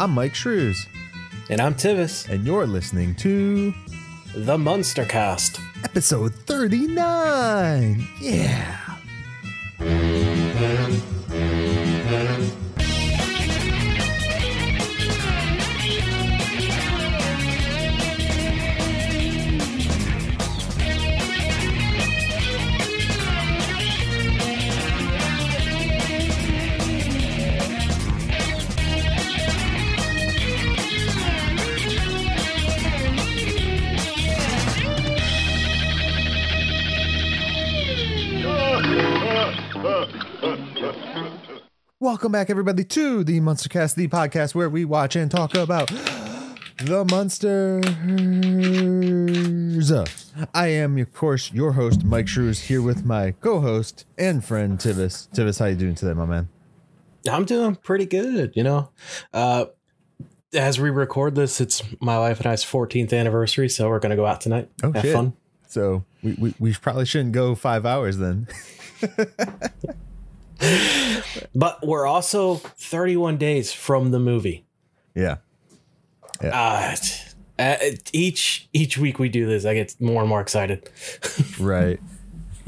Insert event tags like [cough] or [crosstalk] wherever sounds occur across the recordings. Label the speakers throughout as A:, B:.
A: I'm Myke Shrews,
B: And I'm Tivis,
A: and you're listening to
B: the Munster Cast.
A: episode 39. Yeah. Welcome back, everybody, to the Munster Cast, the podcast where we watch and talk about the Munsters. I am, of course, your host, Myke Shrews, here with my co-host and friend Tivis. Tivis, how you doing today, my man?
B: I'm doing pretty good, you know. Uh, as we record this, it's my wife and I's 14th anniversary, so we're going to go out tonight.
A: Oh,
B: have
A: shit.
B: fun.
A: So we, we, we probably shouldn't go five hours then. [laughs]
B: But we're also 31 days from the movie.
A: yeah.
B: Uh, t- uh, each each week we do this, I get more and more excited. [laughs]
A: right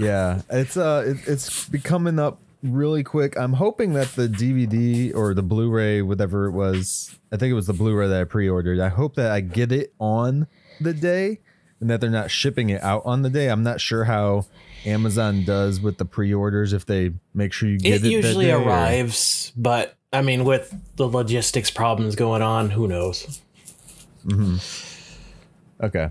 A: yeah it's uh it, it's becoming up really quick i'm hoping that the dvd or the blu-ray whatever it was i think it was the blu-ray that i pre-ordered i hope that i get it on the day and that they're not shipping it out on the day i'm not sure how amazon does with the pre-orders if they make sure you get
B: It
A: it,
B: usually
A: day or-
B: arrives, but I mean, with the logistics problems going on, who knows? Hmm.
A: Okay.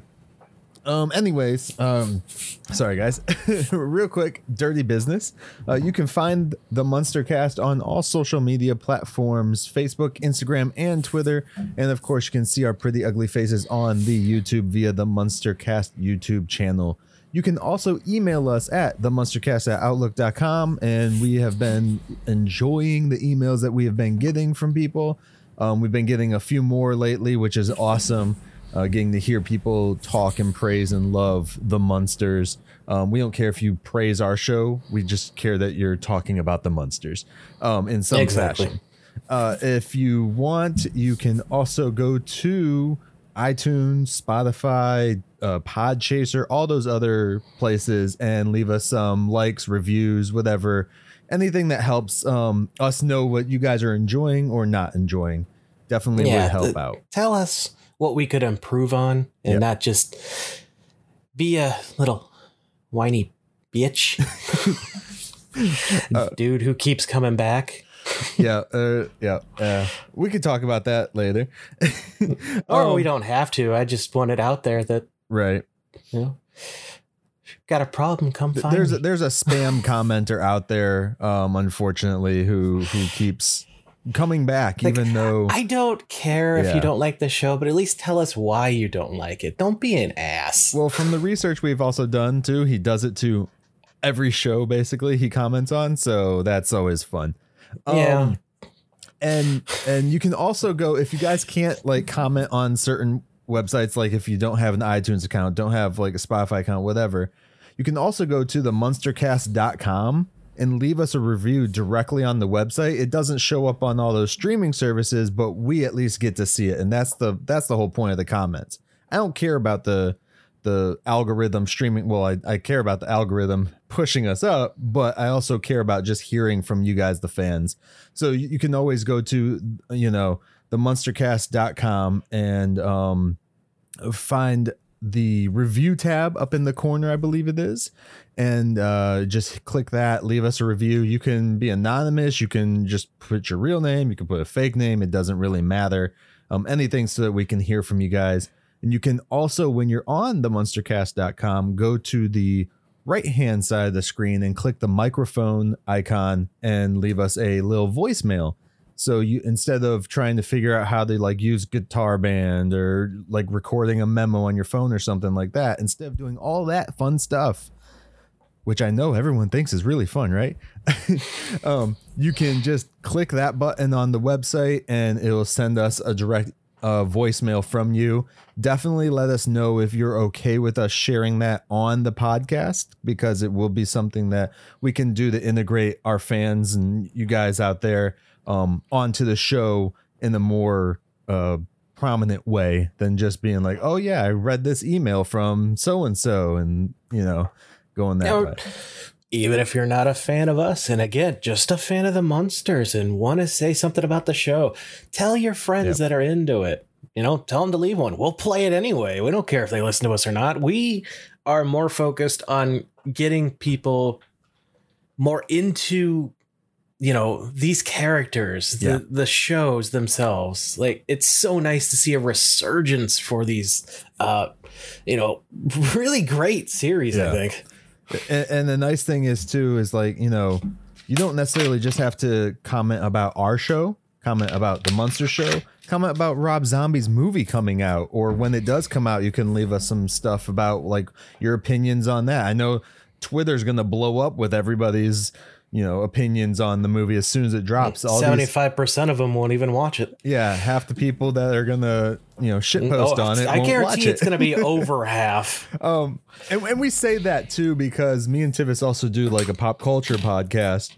A: Um. Anyways, um, sorry guys. [laughs] Real quick, dirty business. Uh, you can find the Munster Cast on all social media platforms: Facebook, Instagram, and Twitter. And of course, you can see our pretty ugly faces on the YouTube via the Munster Cast YouTube channel. You can also email us at themunstercast at outlook.com. And we have been enjoying the emails that we have been getting from people. Um, we've been getting a few more lately, which is awesome. Uh, getting to hear people talk and praise and love the Munsters. Um, we don't care if you praise our show. We just care that you're talking about the Munsters um, in some
B: Exactly.
A: fashion. Uh, if you want, you can also go to iTunes, Spotify, uh, Podchaser, all those other places, and leave us some likes, reviews, whatever, anything that helps um, us know what you guys are enjoying or not enjoying. Definitely would help out.
B: Tell us what we could improve on and
A: Yep.
B: not just be a little whiny bitch. [laughs] [laughs]
A: Uh,
B: Dude who keeps coming back. [laughs]
A: yeah, uh, yeah. Uh, we could talk about that later.
B: Or
A: Um,
B: we don't have to. I just want it out there that,
A: Right.
B: you know, got a problem, come find
A: There's a, there's a spam [laughs] commenter out there, um, unfortunately, who who keeps coming back,
B: Like,
A: even though
B: I don't care if
A: Yeah.
B: you don't like the show, but at least tell us why you don't like it. Don't be an ass.
A: Well, from the research we've also done too, he does it to every show basically he comments on, so that's always fun.
B: Yeah.
A: Um, and and you can also go if you guys can't like comment on certain websites, like if you don't have an iTunes account, don't have like a Spotify account, whatever, you can also go to the munstercast.com and leave us a review directly on the website. It doesn't show up on all those streaming services, but we at least get to see it. And that's the that's the whole point of the comments. I don't care about the the algorithm streaming. Well, I, I care about the algorithm pushing us up, but I also care about just hearing from you guys, the fans. So you, you can always go to, you know, the munstercast.com and um, find the review tab up in the corner, I believe it is. And uh, just click that, leave us a review. You can be anonymous. You can just put your real name. You can put a fake name. It doesn't really matter. Um, anything so that we can hear from you guys. And you can also, when you're on the munstercast.com, go to the right hand side of the screen and click the microphone icon and leave us a little voicemail. So you instead of trying to figure out how they like use GarageBand or like recording a memo on your phone or something like that, instead of doing all that fun stuff, which I know everyone thinks is really fun, right? [laughs] um, you can just click that button on the website and it will send us a direct uh, voicemail from you. Definitely let us know if you're okay with us sharing that on the podcast because it will be something that we can do to integrate our fans and you guys out there um, onto the show in a more uh, prominent way than just being like, oh yeah, I read this email from so and so, and you know, going that
B: Or-
A: way.
B: even if you're not a fan of us, and again, just a fan of the Munsters and want to say something about the show, tell your friends
A: Yep.
B: that are into it. You know, tell them to leave one. We'll play it anyway. We don't care if they listen to us or not. We are more focused on getting people more into you know these characters the,
A: Yeah.
B: the shows themselves like it's so nice to see a resurgence for these uh you know [laughs] really great series i think.
A: And, and the nice thing is too is like you know you don't necessarily just have to comment about our show comment about the Munster show comment about rob zombie's movie coming out or when it does come out you can leave us some stuff about like your opinions on that. I know twitter's gonna blow up with everybody's you know opinions on the movie as soon as it drops all
B: 75% of them won't even watch it
A: yeah half the people that are gonna you know shit post
B: Oh,
A: on it
B: i guarantee
A: it.
B: it's going to be [laughs] over half
A: Um, and, and we say that too because me and Tivis also do like a pop culture podcast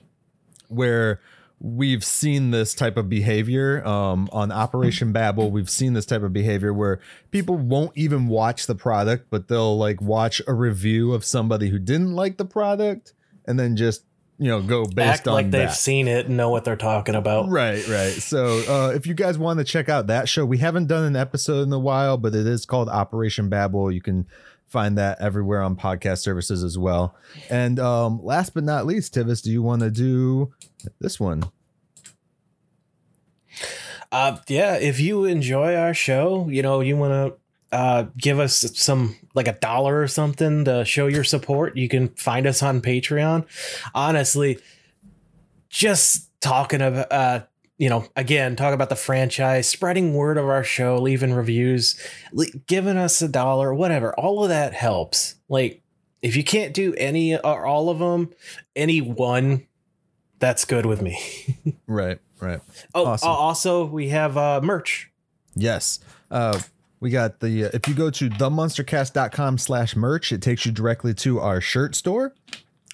A: where we've seen this type of behavior um, on Operation Babel. We've seen this type of behavior where people won't even watch the product, but they'll like watch a review of somebody who didn't like the product and then just you know go based
B: act
A: on
B: like they've
A: that.
B: seen it and know what they're talking about
A: Right, right. So, uh, if you guys want to check out that show, we haven't done an episode in a while, but it is called Operation Babel. You can find that everywhere on podcast services as well. And um, last but not least, Tivis, do you want to do this one?
B: Uh, yeah, if you enjoy our show, you know, you want to uh, give us some like a dollar or something to show your support, you can find us on Patreon. Honestly, just talking about, uh, you know, again, talk about the franchise, spreading word of our show, leaving reviews, le- giving us a dollar, whatever. All of that helps. Like, if you can't do any or all of them, any one, that's good with me. [laughs]
A: Right, right.
B: Oh,
A: Awesome.
B: uh, also we have uh, merch.
A: Yes. Uh, we got the, uh, if you go to themunstercast.com slash merch, it takes you directly to our shirt store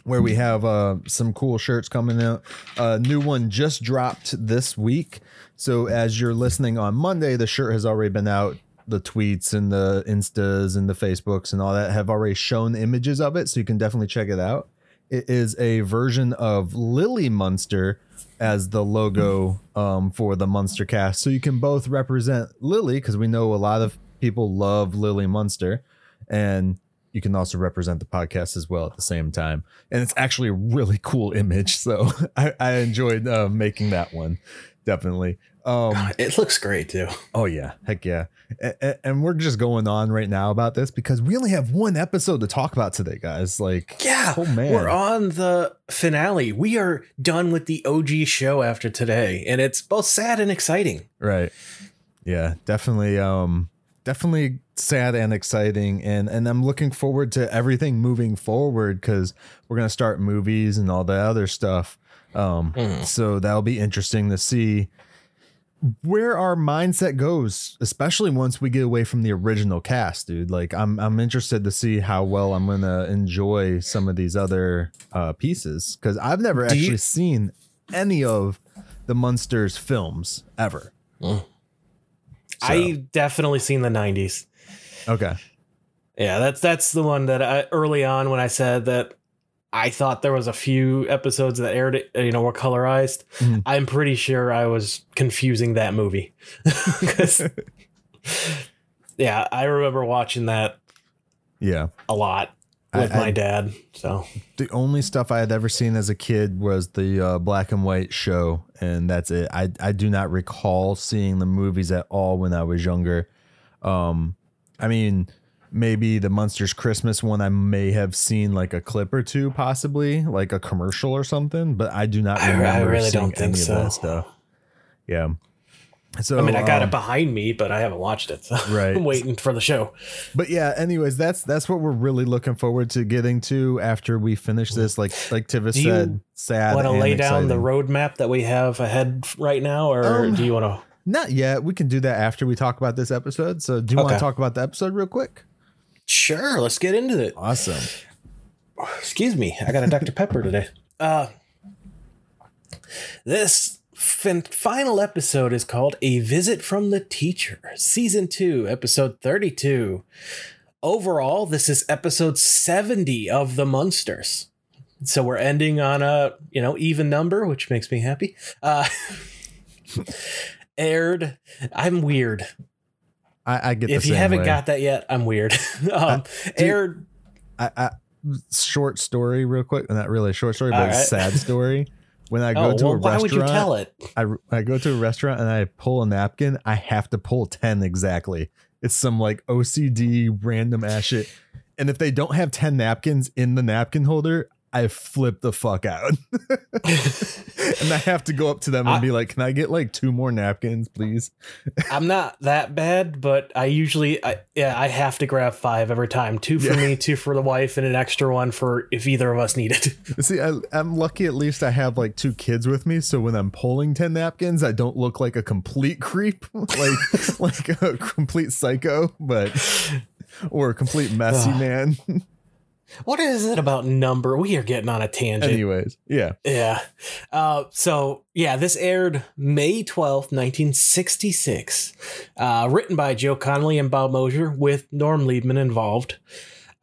A: where we have uh, some cool shirts coming out. A new one just dropped this week. So as you're listening on Monday, the shirt has already been out. The tweets and the instas and the Facebooks and all that have already shown images of it. So you can definitely check it out. It is a version of Lily Munster as the logo um, for the Munster cast. So you can both represent Lily because we know a lot of people love Lily Munster, and you can also represent the podcast as well at the same time. And it's actually a really cool image. So [laughs] I, I enjoyed uh, making that one. Definitely. Um,
B: It looks great too.
A: oh yeah, heck yeah. And we're just going on right now about this because we only have one episode to talk about today, guys. Like,
B: Yeah,
A: oh man,
B: we're on the finale. We are done with the OG show after today, and it's both sad and exciting.
A: Right. Yeah, definitely um definitely sad and exciting and and I'm looking forward to everything moving forward cuz we're going to start movies and all the other stuff. Um
B: Mm.
A: so that'll be interesting to see where our mindset goes, especially once we get away from the original cast, dude. Like I'm I'm interested to see how well I'm to enjoy some of these other uh pieces cuz I've never
B: Do you-
A: actually seen any of the Munsters films ever. So-
B: I definitely seen the '90s.
A: Okay.
B: Yeah, that's that's the one that I, early on when I said that I thought there was a few episodes that aired, you know, were colorized.
A: Mhm.
B: I'm pretty sure I was confusing that movie. [laughs] [laughs] yeah, I remember watching that
A: Yeah.
B: a lot with
A: I-
B: my dad. So
A: The only stuff I had ever seen as a kid was the uh, black and white show, and that's it. I I do not recall seeing the movies at all when I was younger. Um, I mean, maybe the Munsters Christmas one I may have seen like a clip or two, possibly like a commercial or something, but I do not
B: I- I
A: remember
B: really
A: seeing
B: don't think
A: any
B: so.
A: of that stuff. Yeah. So
B: I mean, I got
A: um,
B: it behind me, but I haven't watched it. So [laughs]
A: Right.
B: I'm waiting for the show.
A: but yeah anyways that's that's what we're really looking forward to getting to after we finish this like like tivis
B: Do
A: said sad
B: Want to lay down the roadmap that we have ahead right now, or
A: Um,
B: do you want to?
A: not yet we can do that after we talk about this episode so do you want to talk about the episode real quick
B: Sure, let's get into it.
A: awesome
B: Excuse me, I got a Dr. Pepper today. Uh, this fin- final episode is called A Visit from the Teacher, Season 2, Episode 32. Overall, this is episode 70 of The Munsters. So we're ending on a, you know, even number, which makes me happy. Uh [laughs] aired. I'm weird.
A: I, I get.
B: If you haven't
A: way.
B: got that yet, I'm weird. [laughs] um, aired.
A: I, I, short story, real quick. Not really a short story, but
B: All
A: a sad [laughs] story. When I go
B: Oh,
A: to
B: well,
A: a
B: why
A: restaurant,
B: would you tell it?
A: I, I go to a restaurant and I pull a napkin. I have to pull ten exactly. It's some like OCD random ass shit. And if they don't have ten napkins in the napkin holder, I flip the fuck out. [laughs] and I have to go up to them and
B: I-
A: be like, "Can I get like two more napkins, please?"
B: I'm not that bad, but I usually, I, yeah, I have to grab five every time. Two for
A: Yeah.
B: me, two for the wife, and an extra one for if either of us need it. [laughs]
A: See, I, I'm lucky. At least I have like two kids with me, so when I'm pulling ten napkins, I don't look like a complete creep, [laughs] like like a complete psycho, but or a complete messy man.
B: What is it about number? We are getting on a tangent.
A: Anyways, yeah,
B: Yeah. Uh, so, yeah, this aired May 12th, 1966. Uh, written by Joe Connelly and Bob Mosher, with Norm Liebmann involved.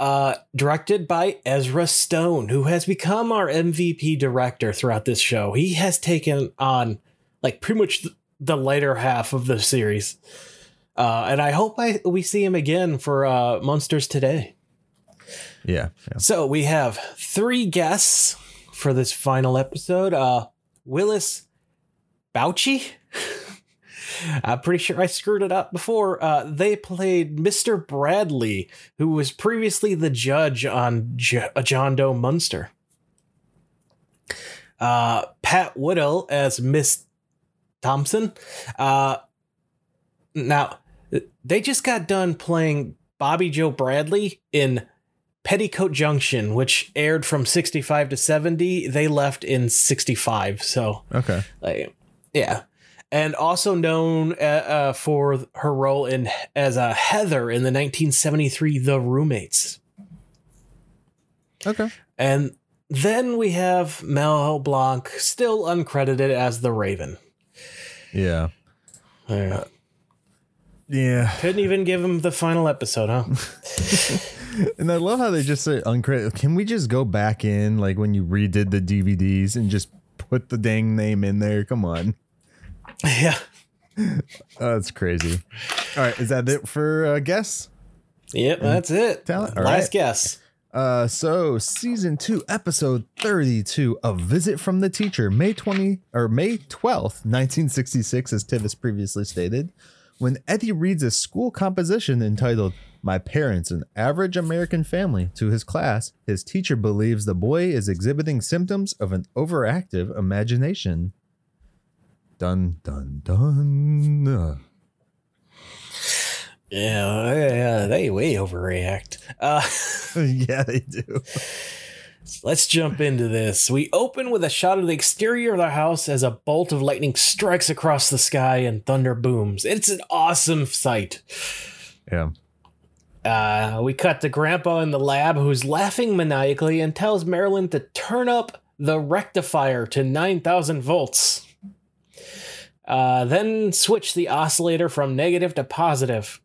B: Uh, directed by Ezra Stone, who has become our MVP director throughout this show. He has taken on, like, pretty much the later half of the series. Uh, and I hope I we see him again for uh, Munsters Today.
A: Yeah.
B: So we have three guests for this final episode. Uh Willis Bouchey. [laughs] I'm pretty sure I screwed it up before. Uh, they played Mr. Bradley, who was previously the judge on J- uh, John Doe Munster. Uh, Pat Woodell as Miss Thompson. Uh, now, they just got done playing Bobbie Jo Bradley in Petticoat Junction, which aired from 65 to 70. They left in 65. So,
A: Okay,
B: like, yeah. And also known uh, uh, for her role in as a Heather in the 1973 The Roommates.
A: okay.
B: And then we have Mel Blanc, still uncredited as the Raven.
A: Yeah,
B: Yeah.
A: yeah.
B: Couldn't even give him the final episode, huh? [laughs]
A: And I love how they just say uncredited. Can we just go back in like when you redid the DVDs and just put the dang name in there? Come on.
B: yeah.
A: Oh, that's crazy. All right, is that it for uh, guests?
B: Yep, that's it.
A: Talent? All
B: Last
A: right.
B: guess.
A: Uh, so season two, episode thirty-two, "A Visit from the Teacher," May twenty or May twelfth, nineteen sixty-six, as Tivis previously stated. When Eddie reads a school composition entitled "My Parents: An Average American Family" to his class, his teacher believes the boy is exhibiting symptoms of an overactive imagination. Dun dun dun.
B: Yeah, yeah, they way overreact. Uh, [laughs]
A: yeah, they do.
B: let's jump into this. We open with a shot of the exterior of the house as a bolt of lightning strikes across the sky and thunder booms. It's an awesome sight.
A: Yeah.
B: Uh, we cut to Grandpa in the lab who's laughing maniacally and tells Marilyn to turn up the rectifier to 9,000 volts. Uh, then switch the oscillator from negative to positive.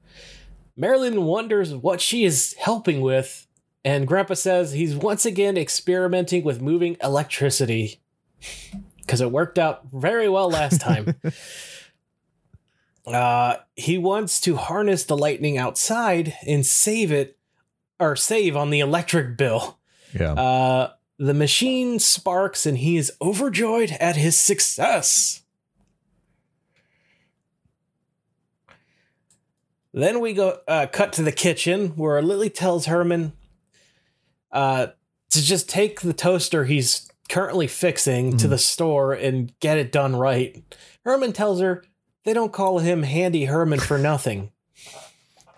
B: Marilyn wonders what she is helping with, and Grandpa says he's once again experimenting with moving electricity because it worked out very well last time. [laughs] uh, he wants to harness the lightning outside and save it or save on the electric bill.
A: Yeah.
B: Uh, the machine sparks and he is overjoyed at his success. Then we go uh, cut to the kitchen where Lily tells Herman uh, to just take the toaster he's currently fixing to
A: Mhm.
B: the store and get it done right. Herman tells her they don't call him Handy Herman for nothing.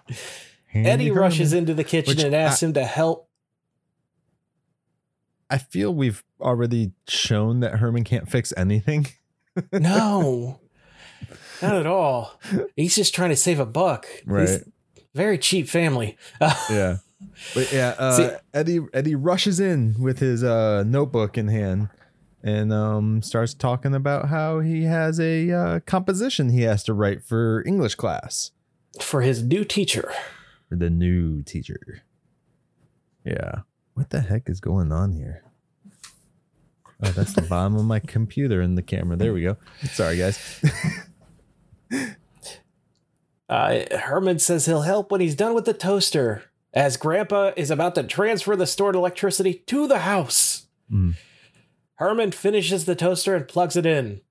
B: [laughs]
A: Handy
B: Eddie rushes into the kitchen and asks him to help.
A: I feel we've already shown that Herman can't fix anything. [laughs]
B: No, not at all. He's just trying to save a buck.
A: Right.
B: He's very cheap family. [laughs]
A: Yeah. But yeah, uh,
B: See-
A: Eddie Eddie rushes in with his uh, notebook in hand and um, starts talking about how he has a uh, composition he has to write for English class
B: For his new teacher.
A: for the new teacher. Yeah. What the heck is going on here? Oh, that's the bottom of my computer in the camera. There we go. Sorry, guys. [laughs]
B: Uh, Herman says he'll help when he's done with the toaster, as Grandpa is about to transfer the stored electricity to the house.
A: Mm.
B: Herman finishes the toaster and plugs it in.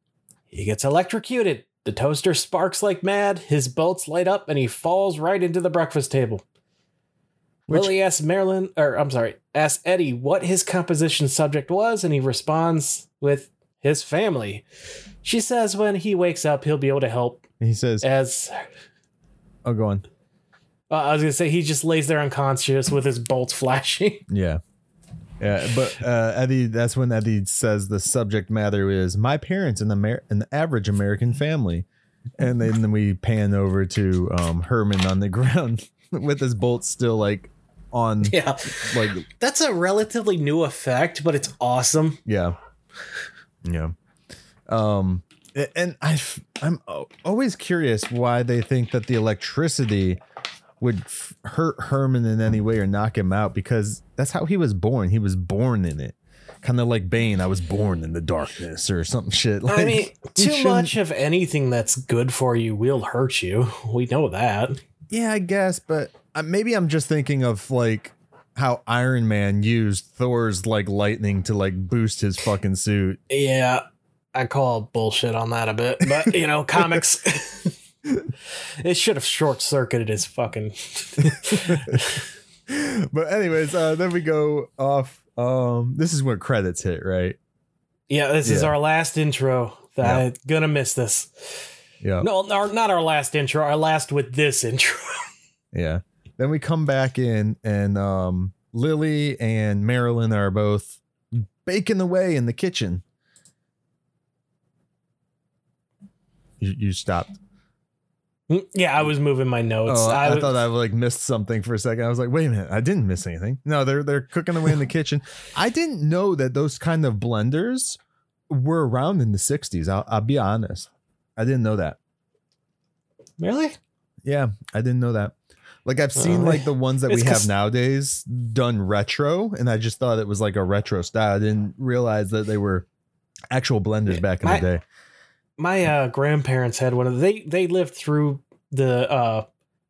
B: He gets electrocuted. The toaster sparks like mad, his bolts light up, and he falls right into the breakfast table.
A: Which-
B: Lily asks Marilyn, or I'm sorry, asks Eddie what his composition subject was, and he responds with his family. She says when he wakes up, he'll be able to help
A: He says,
B: as
A: "Oh, go on."
B: uh, I was gonna say he just lays there unconscious with his bolts [laughs] flashing.
A: Yeah. Yeah, but uh, Eddie, that's when Eddie says the subject matter is my parents in the Amer- an average American family. And then, then we pan over to um, Herman on the ground [laughs] with his bolt still like on, [laughs]
B: Yeah,
A: like,
B: that's a relatively new effect, but it's awesome.
A: yeah. Yeah. Um, and I, I'm always curious why they think that the electricity would f- hurt Herman in any way or knock him out because that's how he was born. He was born in it. Kind of like Bane, I was born in the darkness or something shit. Like,
B: I
A: mean, [laughs]
B: too much of anything that's good for you will hurt you. We know that.
A: Yeah, I guess, but maybe I'm just thinking of like how Iron Man used Thor's like lightning to like boost his fucking suit.
B: Yeah, I call bullshit on that a bit, but you know, [laughs] comics. [laughs] it should have short circuited his fucking. [laughs]
A: but anyways, uh then we go off. Um this is where credits hit, right?
B: Yeah, this is our last intro.
A: Yeah.
B: I'm gonna miss this.
A: Yeah.
B: No, our, not our last intro. Our last with this [laughs] intro.
A: Yeah. Then we come back in and um Lily and Marilyn are both baking away in the kitchen. You, you stopped.
B: Mm, yeah, I was moving my notes.
A: Oh, I,
B: w-
A: thought I like missed something for a second. I was like, wait a minute, I didn't miss anything. No, they're they're cooking away in the kitchen. I didn't know that those kind of blenders were around in the '60s. I'll, I'll be honest, I didn't know that.
B: really.
A: Yeah, I didn't know that. Like I've oh, seen
B: Oh.
A: like the ones that [laughs] we have nowadays done retro, and I just thought it was like a retro style. I didn't realize that they were actual blenders back in
B: My-
A: the day.
B: My uh, grandparents had one of they they lived through the uh,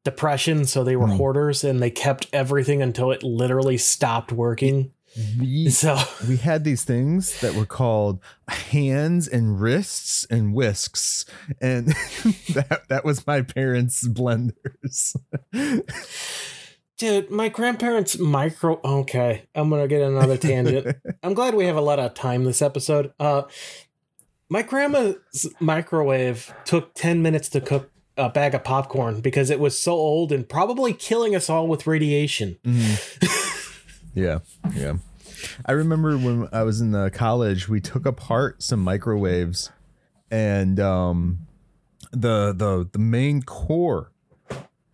B: depression so they were
A: Hmm.
B: hoarders and they kept everything until it literally stopped working.
A: We [laughs]
B: so
A: we had these things that were called hands and wrists and whisks and [laughs] that that was my parents blenders.
B: Dude my grandparents micro okay i'm gonna get another tangent. [laughs] I'm glad we have a lot of time this episode. Uh my grandma's microwave took 10 minutes to cook a bag of popcorn because it was so old and probably killing us all with radiation
A: Mhm. [laughs] yeah yeah i remember when i was in the college we took apart some microwaves and um the the the main core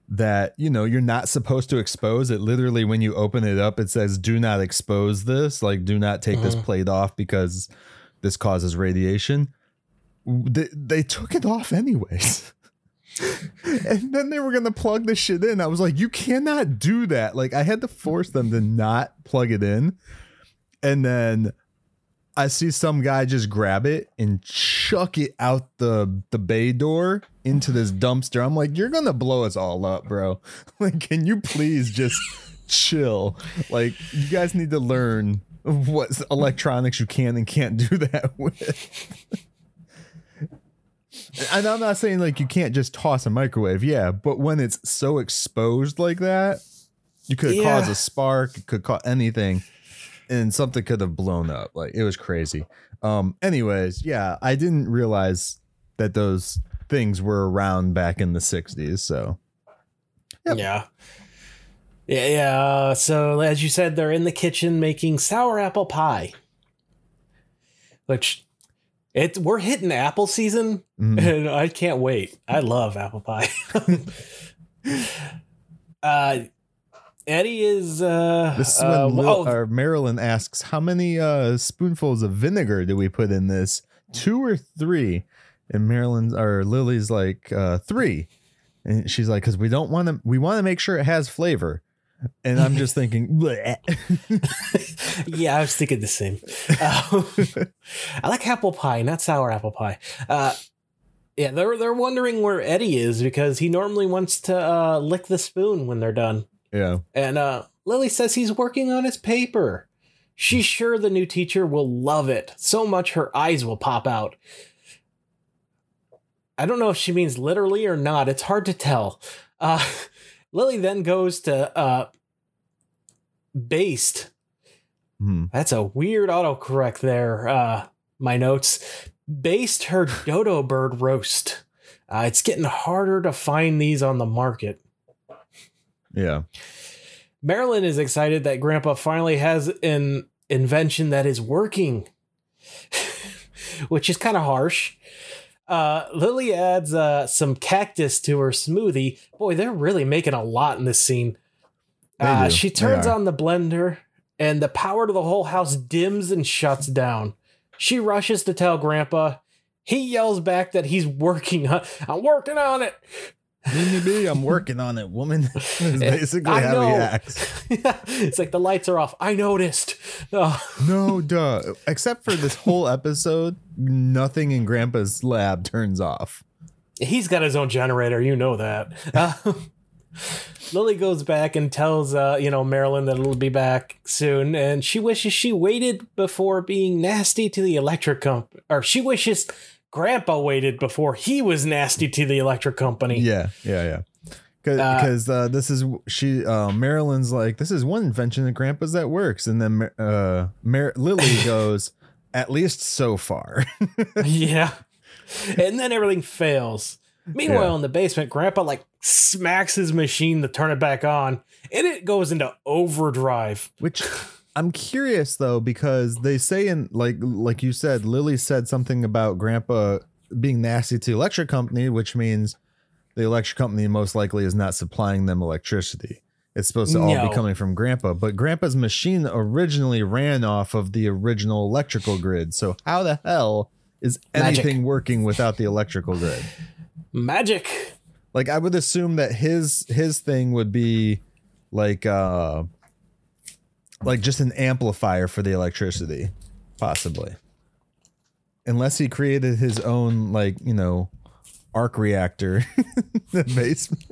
A: that you know you're not supposed to expose it literally when you open it up it says do not expose this like do not take this
B: Mhm.
A: plate off because this causes radiation they, they took it off anyways [laughs] and then they were gonna plug this shit in i was like you cannot do that like i had to force them to not plug it in and then I see some guy just grab it and chuck it out the the bay door into this dumpster. I'm like, you're gonna blow us all up, bro. [laughs] Like, can you please just chill? Like, you guys need to learn what electronics you can and can't do that [laughs] with. and I'm not saying like you can't just toss a microwave, yeah, but when it's so exposed like that, you could
B: Yeah.
A: cause a spark, it could cause anything and something could have blown up. Like it was crazy. Um, anyways, yeah, I didn't realize that those things were around back in the 60s. So Yep.
B: Yeah. Yeah, yeah. uh, So as you said, they're in the kitchen making sour apple pie. Which it we're hitting apple season
A: mhm. [laughs]
B: and I can't wait. I love apple pie. [laughs] uh Eddie is uh,
A: This is
B: uh,
A: when Lil,
B: oh,
A: or Marilyn asks, "How many uh, spoonfuls of vinegar do we put in this? Two or three? And Marilyn's or Lily's like uh, three, and she's like, "Cause we don't want to. We want to make sure it has flavor." And I'm just thinking, [laughs]
B: yeah, I was thinking the same. Uh, [laughs] I like apple pie, not sour apple pie. Uh, yeah, they're they're wondering where Eddie is because he normally wants to uh, lick the spoon when they're done.
A: yeah,
B: And uh, Lily says he's working on his paper. She's sure the new teacher will love it so much her eyes will pop out. I don't know if she means literally or not. It's hard to tell. Lily then goes to uh, based.
A: Hmm.
B: That's a weird autocorrect there. Uh, my notes. Based her dodo bird roast. Uh, it's getting harder to find these on the market.
A: yeah,
B: Marilyn is excited that Grandpa finally has an invention that is working, [laughs] which is kind of harsh. Uh, Lily adds uh, some cactus to her smoothie. Boy, they're really making a lot in this scene. Uh, she turns on the blender, and the power to the whole house dims and shuts down. She rushes to tell Grandpa. He yells back that he's working on. I'm [laughs] working on it.
A: Me, me, me, I'm working on it, woman. [laughs] Is basically
B: I
A: how he acts. [laughs]
B: it's like the lights are off. I noticed. [laughs] Oh.
A: No, duh. Except for this whole episode, nothing in Grandpa's lab turns off.
B: He's got his own generator, you know that. Uh, Lily goes back and tells uh, you know Marilyn that it'll be back soon, and she wishes she waited before being nasty to the electric company, or she wishes Grandpa waited before he was nasty to the electric company.
A: Yeah, yeah, yeah.
B: Uh,
A: Because uh, this is she uh, Marilyn's like this is one invention that Grandpa's that works, and then uh, Mar- Lily [laughs] goes at least so far. [laughs]
B: yeah. And then everything fails. Meanwhile,
A: Yeah.
B: in the basement, Grandpa like smacks his machine to turn it back on, and it goes into overdrive.
A: Which I'm curious though because they say in like like you said, Lily said something about Grandpa being nasty to the electric company, which means the electric company most likely is not supplying them electricity. It's supposed to all
B: No.
A: be coming from Grandpa, but Grandpa's machine originally ran off of the original electrical grid. So how the hell is
B: Magic.
A: anything working without the electrical grid?
B: Magic.
A: Like I would assume that his his thing would be like uh like just an amplifier for the electricity, possibly. Unless he created his own like, you know, arc reactor [laughs] in the basement.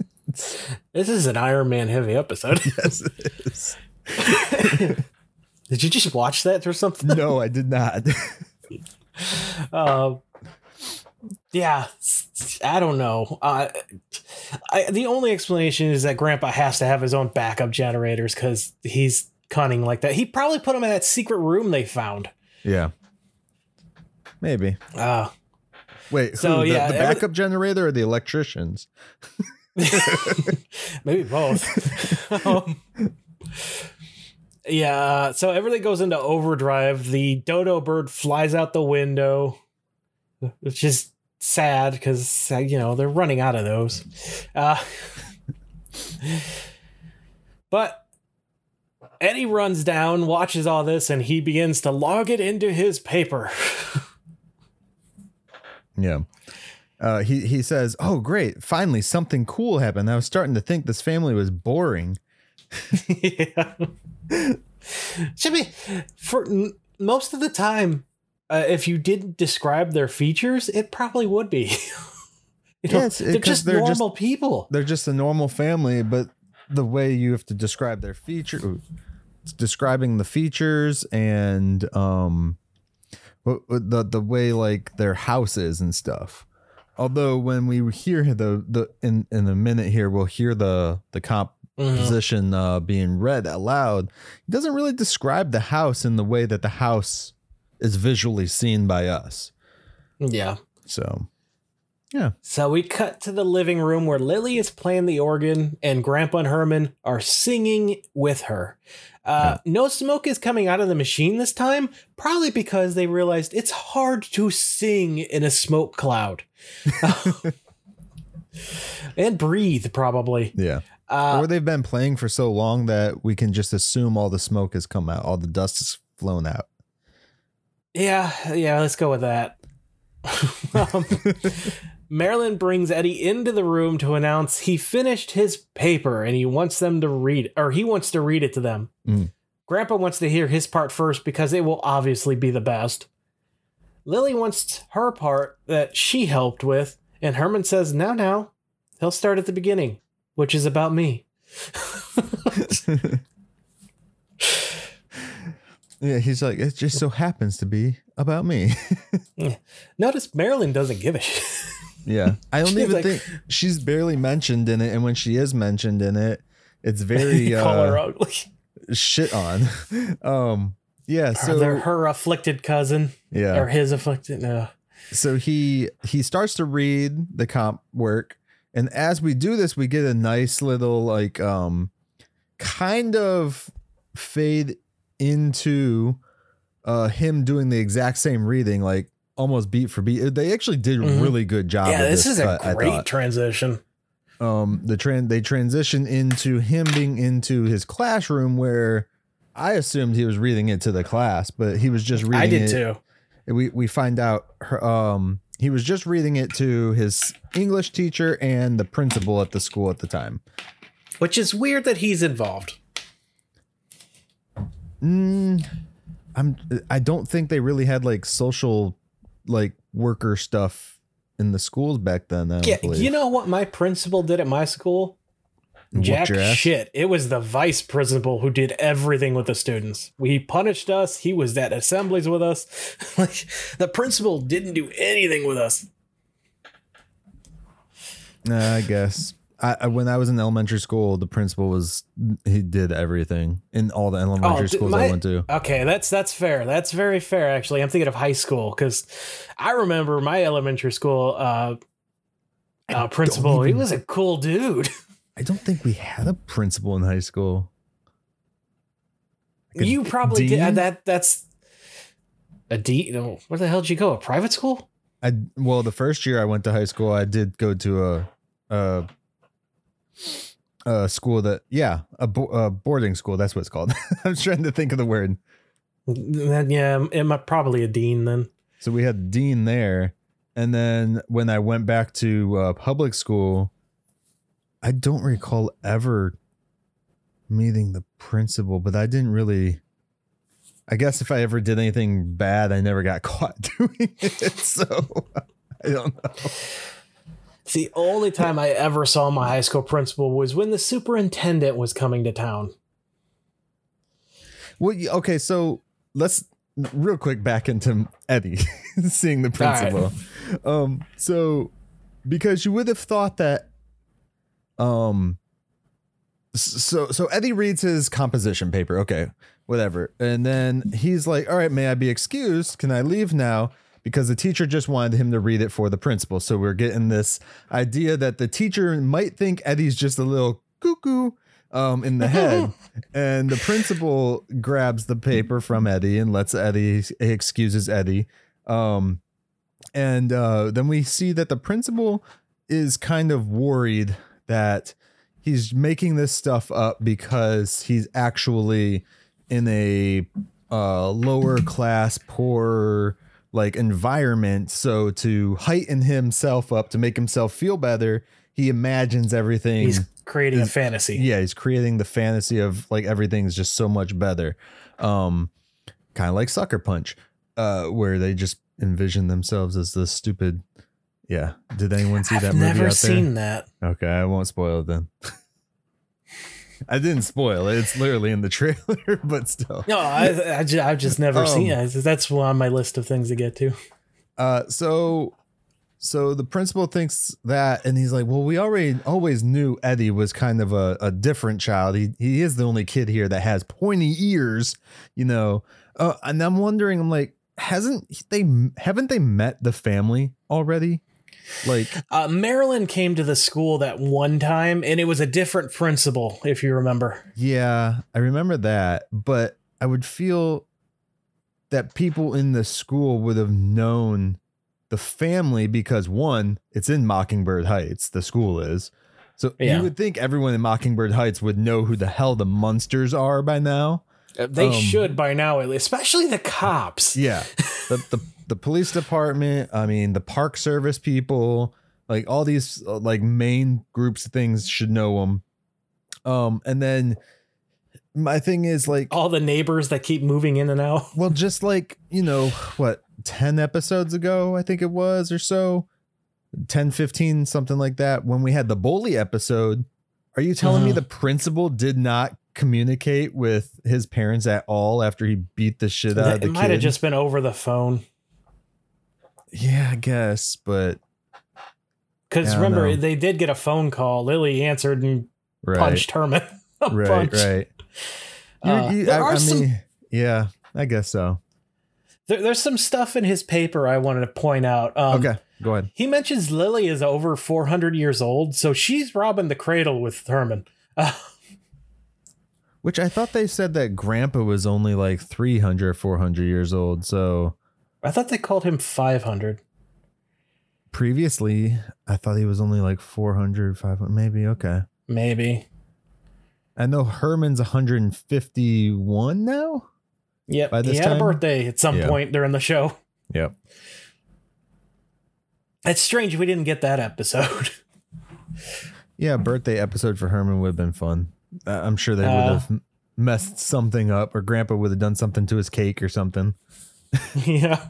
B: This is an Iron Man heavy episode. [laughs]
A: Yes, it is. [laughs]
B: Did you just watch that or something?
A: No, I did not.
B: Uh, yeah, I don't know. Uh, I, the only explanation is that Grandpa has to have his own backup generators because he's cunning like that. He probably put them in that secret room they found.
A: yeah. Maybe.
B: Uh,
A: Wait,
B: So,
A: who, the,
B: yeah,
A: the
B: every-
A: backup generator or the electricians? [laughs]
B: maybe both. [laughs] um, yeah, so everything goes into overdrive. The dodo bird flies out the window, which is sad because you know they're running out of those. Uh, [laughs] but Eddie runs down, watches all this, and he begins to log it into his paper. [laughs]
A: Yeah. Uh, he he says, "Oh, great! Finally, something cool happened. I was starting to think this family was boring."
B: yeah. [laughs] Should be for n- most of the time. Uh, if you didn't describe their features, it probably would be. [laughs] you know,
A: Yes, it-
B: they're just
A: they're just-
B: normal people.
A: They're just a normal family, but the way you have to describe their feature, describing the features and um, the the way like their house is and stuff. Although when we hear the the in in a minute here, we'll hear the the comp
B: Mhm.
A: uh, being read aloud, it doesn't really describe the house in the way that the house is visually seen by us.
B: Yeah.
A: So,
B: So we cut to the living room where Lily is playing the organ and Grandpa and Herman are singing with her. Uh, No smoke is coming out of the machine this time, probably because they realized it's hard to sing in a smoke cloud. [laughs] and breathe, probably.
A: yeah.
B: Uh,
A: or they've been playing for so long that we can just assume all the smoke has come out, all the dust has flown out.
B: yeah, yeah, let's go with that. [laughs] [laughs] um, Marilyn brings Eddie into the room to announce he finished his paper and he wants them to read or he wants to read it to them.
A: Mm.
B: Grandpa wants to hear his part first because it will obviously be the best. Lily wants her part that she helped with, and Herman says, "Now, now, he'll start at the beginning, which is about me." [laughs]
A: yeah, he's like, it just so happens to be about me. [laughs]
B: Notice Marilyn doesn't give a shit.
A: Yeah. I don't even
B: like-
A: think she's barely mentioned in it. And when she is mentioned in it, it's [laughs] very
B: Call her
A: uh,
B: ugly.
A: shit on. [laughs] um, yeah.
B: Her,
A: So,
B: they're her afflicted cousin
A: yeah.
B: or his afflicted. No.
A: so he he starts to read the comp work and as we do this we get a nice little like um kind of fade into uh him doing the exact same reading like almost beat for beat they actually did a
B: Mhm.
A: really good job
B: Yeah,
A: of
B: this is a
A: cut,
B: great transition.
A: um the trend they transition into him being into his classroom where I assumed he was reading it to the class, but he was just reading
B: I did
A: it
B: too.
A: we we find out her um he was just reading it to his English teacher and the principal at the school at the time.
B: Which is weird that he's involved.
A: Mm, I'm I don't think they really had like social like worker stuff in the schools back then. I
B: Yeah,
A: believe.
B: you know what my principal did at my school?
A: Whooped
B: Jack shit. It was the vice principal who did everything with the students. He punished us. He was at assemblies with us. [laughs] like the principal didn't do anything with us.
A: Nah, I guess. I, when I was in elementary school, the principal was he did everything in all the elementary
B: Oh,
A: schools
B: my-
A: I went to.
B: Okay, that's that's fair. That's very fair. Actually, I'm thinking of high school because I remember my elementary school uh, uh, principal. He was a cool dude. [laughs]
A: I don't think we had a principal in high school. Like
B: you probably did. uh, that. That's a D. No, where the hell did you go? A private school?
A: I well, the first year I went to high school, I did go to a a, a school that yeah, a, bo- a boarding school. That's what it's called. [laughs] i'm trying to think of the word.
B: Then yeah, it might probably a dean then.
A: So we had dean there, and then when I went back to uh, public school, I don't recall ever meeting the principal, but I didn't really. I guess if I ever did anything bad, I never got [laughs] caught doing it. So [laughs] I don't know.
B: The only time I ever saw my high school principal was when the superintendent was coming to town.
A: Well, okay, so let's real quick back into Eddie [laughs] seeing the
B: All right.
A: principal. Um, so because you would have thought that, um, so so Eddie reads his composition paper. Okay, whatever, and then he's like, "All right, may I be excused? Can I leave now?" Because the teacher just wanted him to read it for the principal. So we're getting this idea that the teacher might think Eddie's just a little cuckoo um, in the head. [laughs] and the principal grabs the paper from Eddie and lets Eddie excuses Eddie. Um, and uh, then we see that the principal is kind of worried that he's making this stuff up because he's actually in a uh, lower class, poor like environment. So to heighten himself up to make himself feel better, he imagines everything.
B: He's creating a fantasy.
A: Yeah, he's creating the fantasy of like everything's just so much better. Um kind of like Sucker Punch, uh where they just envision themselves as this stupid Yeah. Did anyone see
B: I've
A: that movie
B: never
A: out
B: seen that.
A: Okay, I won't spoil it then. [laughs] I didn't spoil it. It's literally in the trailer, [laughs] but still.
B: No, I, I, I've just never
A: Um,
B: seen it. That's on my list of things to get to.
A: Uh, so so the principal thinks that, and he's like, "Well, we already always knew Eddie was kind of a, a different child. He he is the only kid here that has pointy ears, you know." Uh, and I'm wondering, I'm like, hasn't they haven't they met the family already? Like,
B: Uh, Marilyn came to the school that one time, and it was a different principal, if you remember.
A: yeah, I remember that, but I would feel that people in the school would have known the family because one, it's in Mockingbird Heights, the school is. So
B: Yeah.
A: you would think everyone in Mockingbird Heights would know who the hell the Munsters are by now.
B: They
A: Um,
B: should by now, at least, especially the cops.
A: Yeah. the, the the police department, I mean, the park service people, like all these uh, like main groups of things should know them. Um and then my thing is like
B: All the neighbors that keep moving in and out. [laughs]
A: well just like, you know, what 10 episodes ago, I think it was or so, 10 15 something like that when we had the bully episode, are you telling me
B: Uh-huh.
A: the principal did not communicate with his parents at all after he beat the shit out of the
B: It might have just been over the phone.
A: Yeah, I guess, but
B: Because remember,
A: know.
B: they did get a phone call. Lily answered and
A: right,
B: punched Herman. [laughs]
A: right,
B: bunch.
A: right. You-
B: Uh,
A: you-
B: there
A: I,
B: are
A: I
B: some-
A: mean, yeah, I guess so.
B: There, there's some stuff in his paper I wanted to point out. Um,
A: okay, go ahead.
B: He mentions Lily is over 400 years old, so she's robbing the cradle with Herman. Uh, [laughs]
A: Which I thought they said that Grandpa was only like 300, 400 years old. So
B: I thought they called him 500.
A: previously, I thought he was only like 400, 500, maybe. Okay.
B: Maybe.
A: I know Herman's 151 now.
B: Yep.
A: By
B: he had
A: time?
B: a birthday at some
A: Yeah.
B: point during the show.
A: Yep.
B: It's strange we didn't get that episode. [laughs]
A: Yeah, birthday episode for Herman would have been fun. I'm sure they would
B: Uh,
A: have messed something up, or Grandpa would have done something to his cake or something. [laughs]
B: yeah.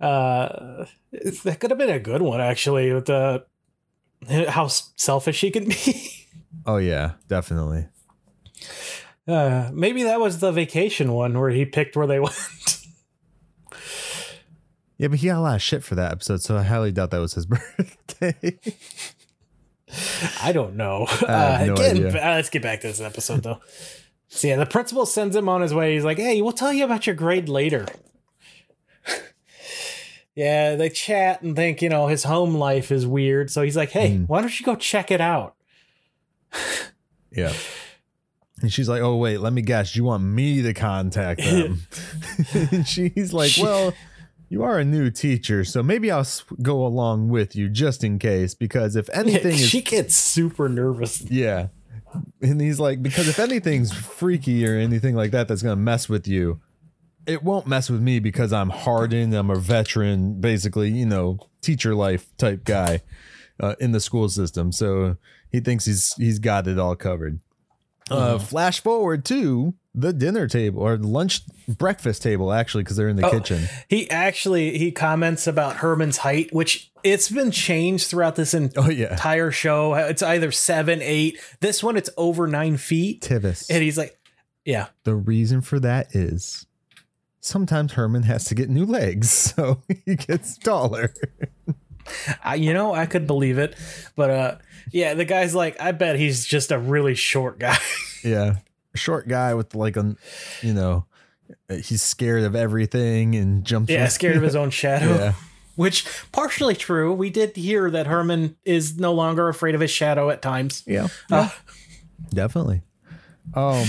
B: Uh, that could have been a good one actually with the how selfish he can be. [laughs]
A: Oh yeah, definitely.
B: Uh, maybe that was the vacation one where he picked where they [laughs] went.
A: Yeah, but he got a lot of shit for that episode, so I highly doubt that was his birthday.
B: I don't know.
A: I [laughs]
B: Uh,
A: no
B: again,
A: idea.
B: uh, let's get back to this episode though. So yeah, the principal sends him on his way. He's like, "Hey, we'll tell you about your grade later." [laughs] yeah, they chat and think you know his home life is weird. So he's like, "Hey,
A: Mm.
B: why don't you go check it out?" [laughs]
A: yeah. And she's like, "Oh wait, let me guess. You want me to contact them?" and she's like, "Well, you are a new teacher, so maybe I'll go along with you just in case. Because if anything is
B: she gets super nervous.
A: Yeah. And he's like, because if anything's freaky or anything like that that's going to mess with you, it won't mess with me because I'm hardened. I'm a veteran, basically, you know, teacher life type guy uh, in the school system. So he thinks he's he's got it all covered. Uh, flash forward to the dinner table or lunch breakfast table, actually, because they're in the
B: Oh.
A: kitchen.
B: He actually he comments about Herman's height, which it's been changed throughout this en- [laughs]
A: Oh yeah,
B: entire show. It's either seven, eight. This one, it's over nine feet.
A: Tivis.
B: And he's like, "Yeah,
A: The reason for that is sometimes Herman has to get new legs, [laughs] so he gets taller.
B: I, you know, I could believe it, but uh, yeah, the guy's like, I bet he's just a really short guy. [laughs]
A: Yeah. Short guy with like a, you know, he's scared of everything and jumps.
B: yeah, scared of his own [laughs] shadow.
A: Yeah.
B: Which partially true. We did hear that Herman is no longer afraid of his shadow at times.
A: Yeah.
B: Uh,
A: Definitely. Um,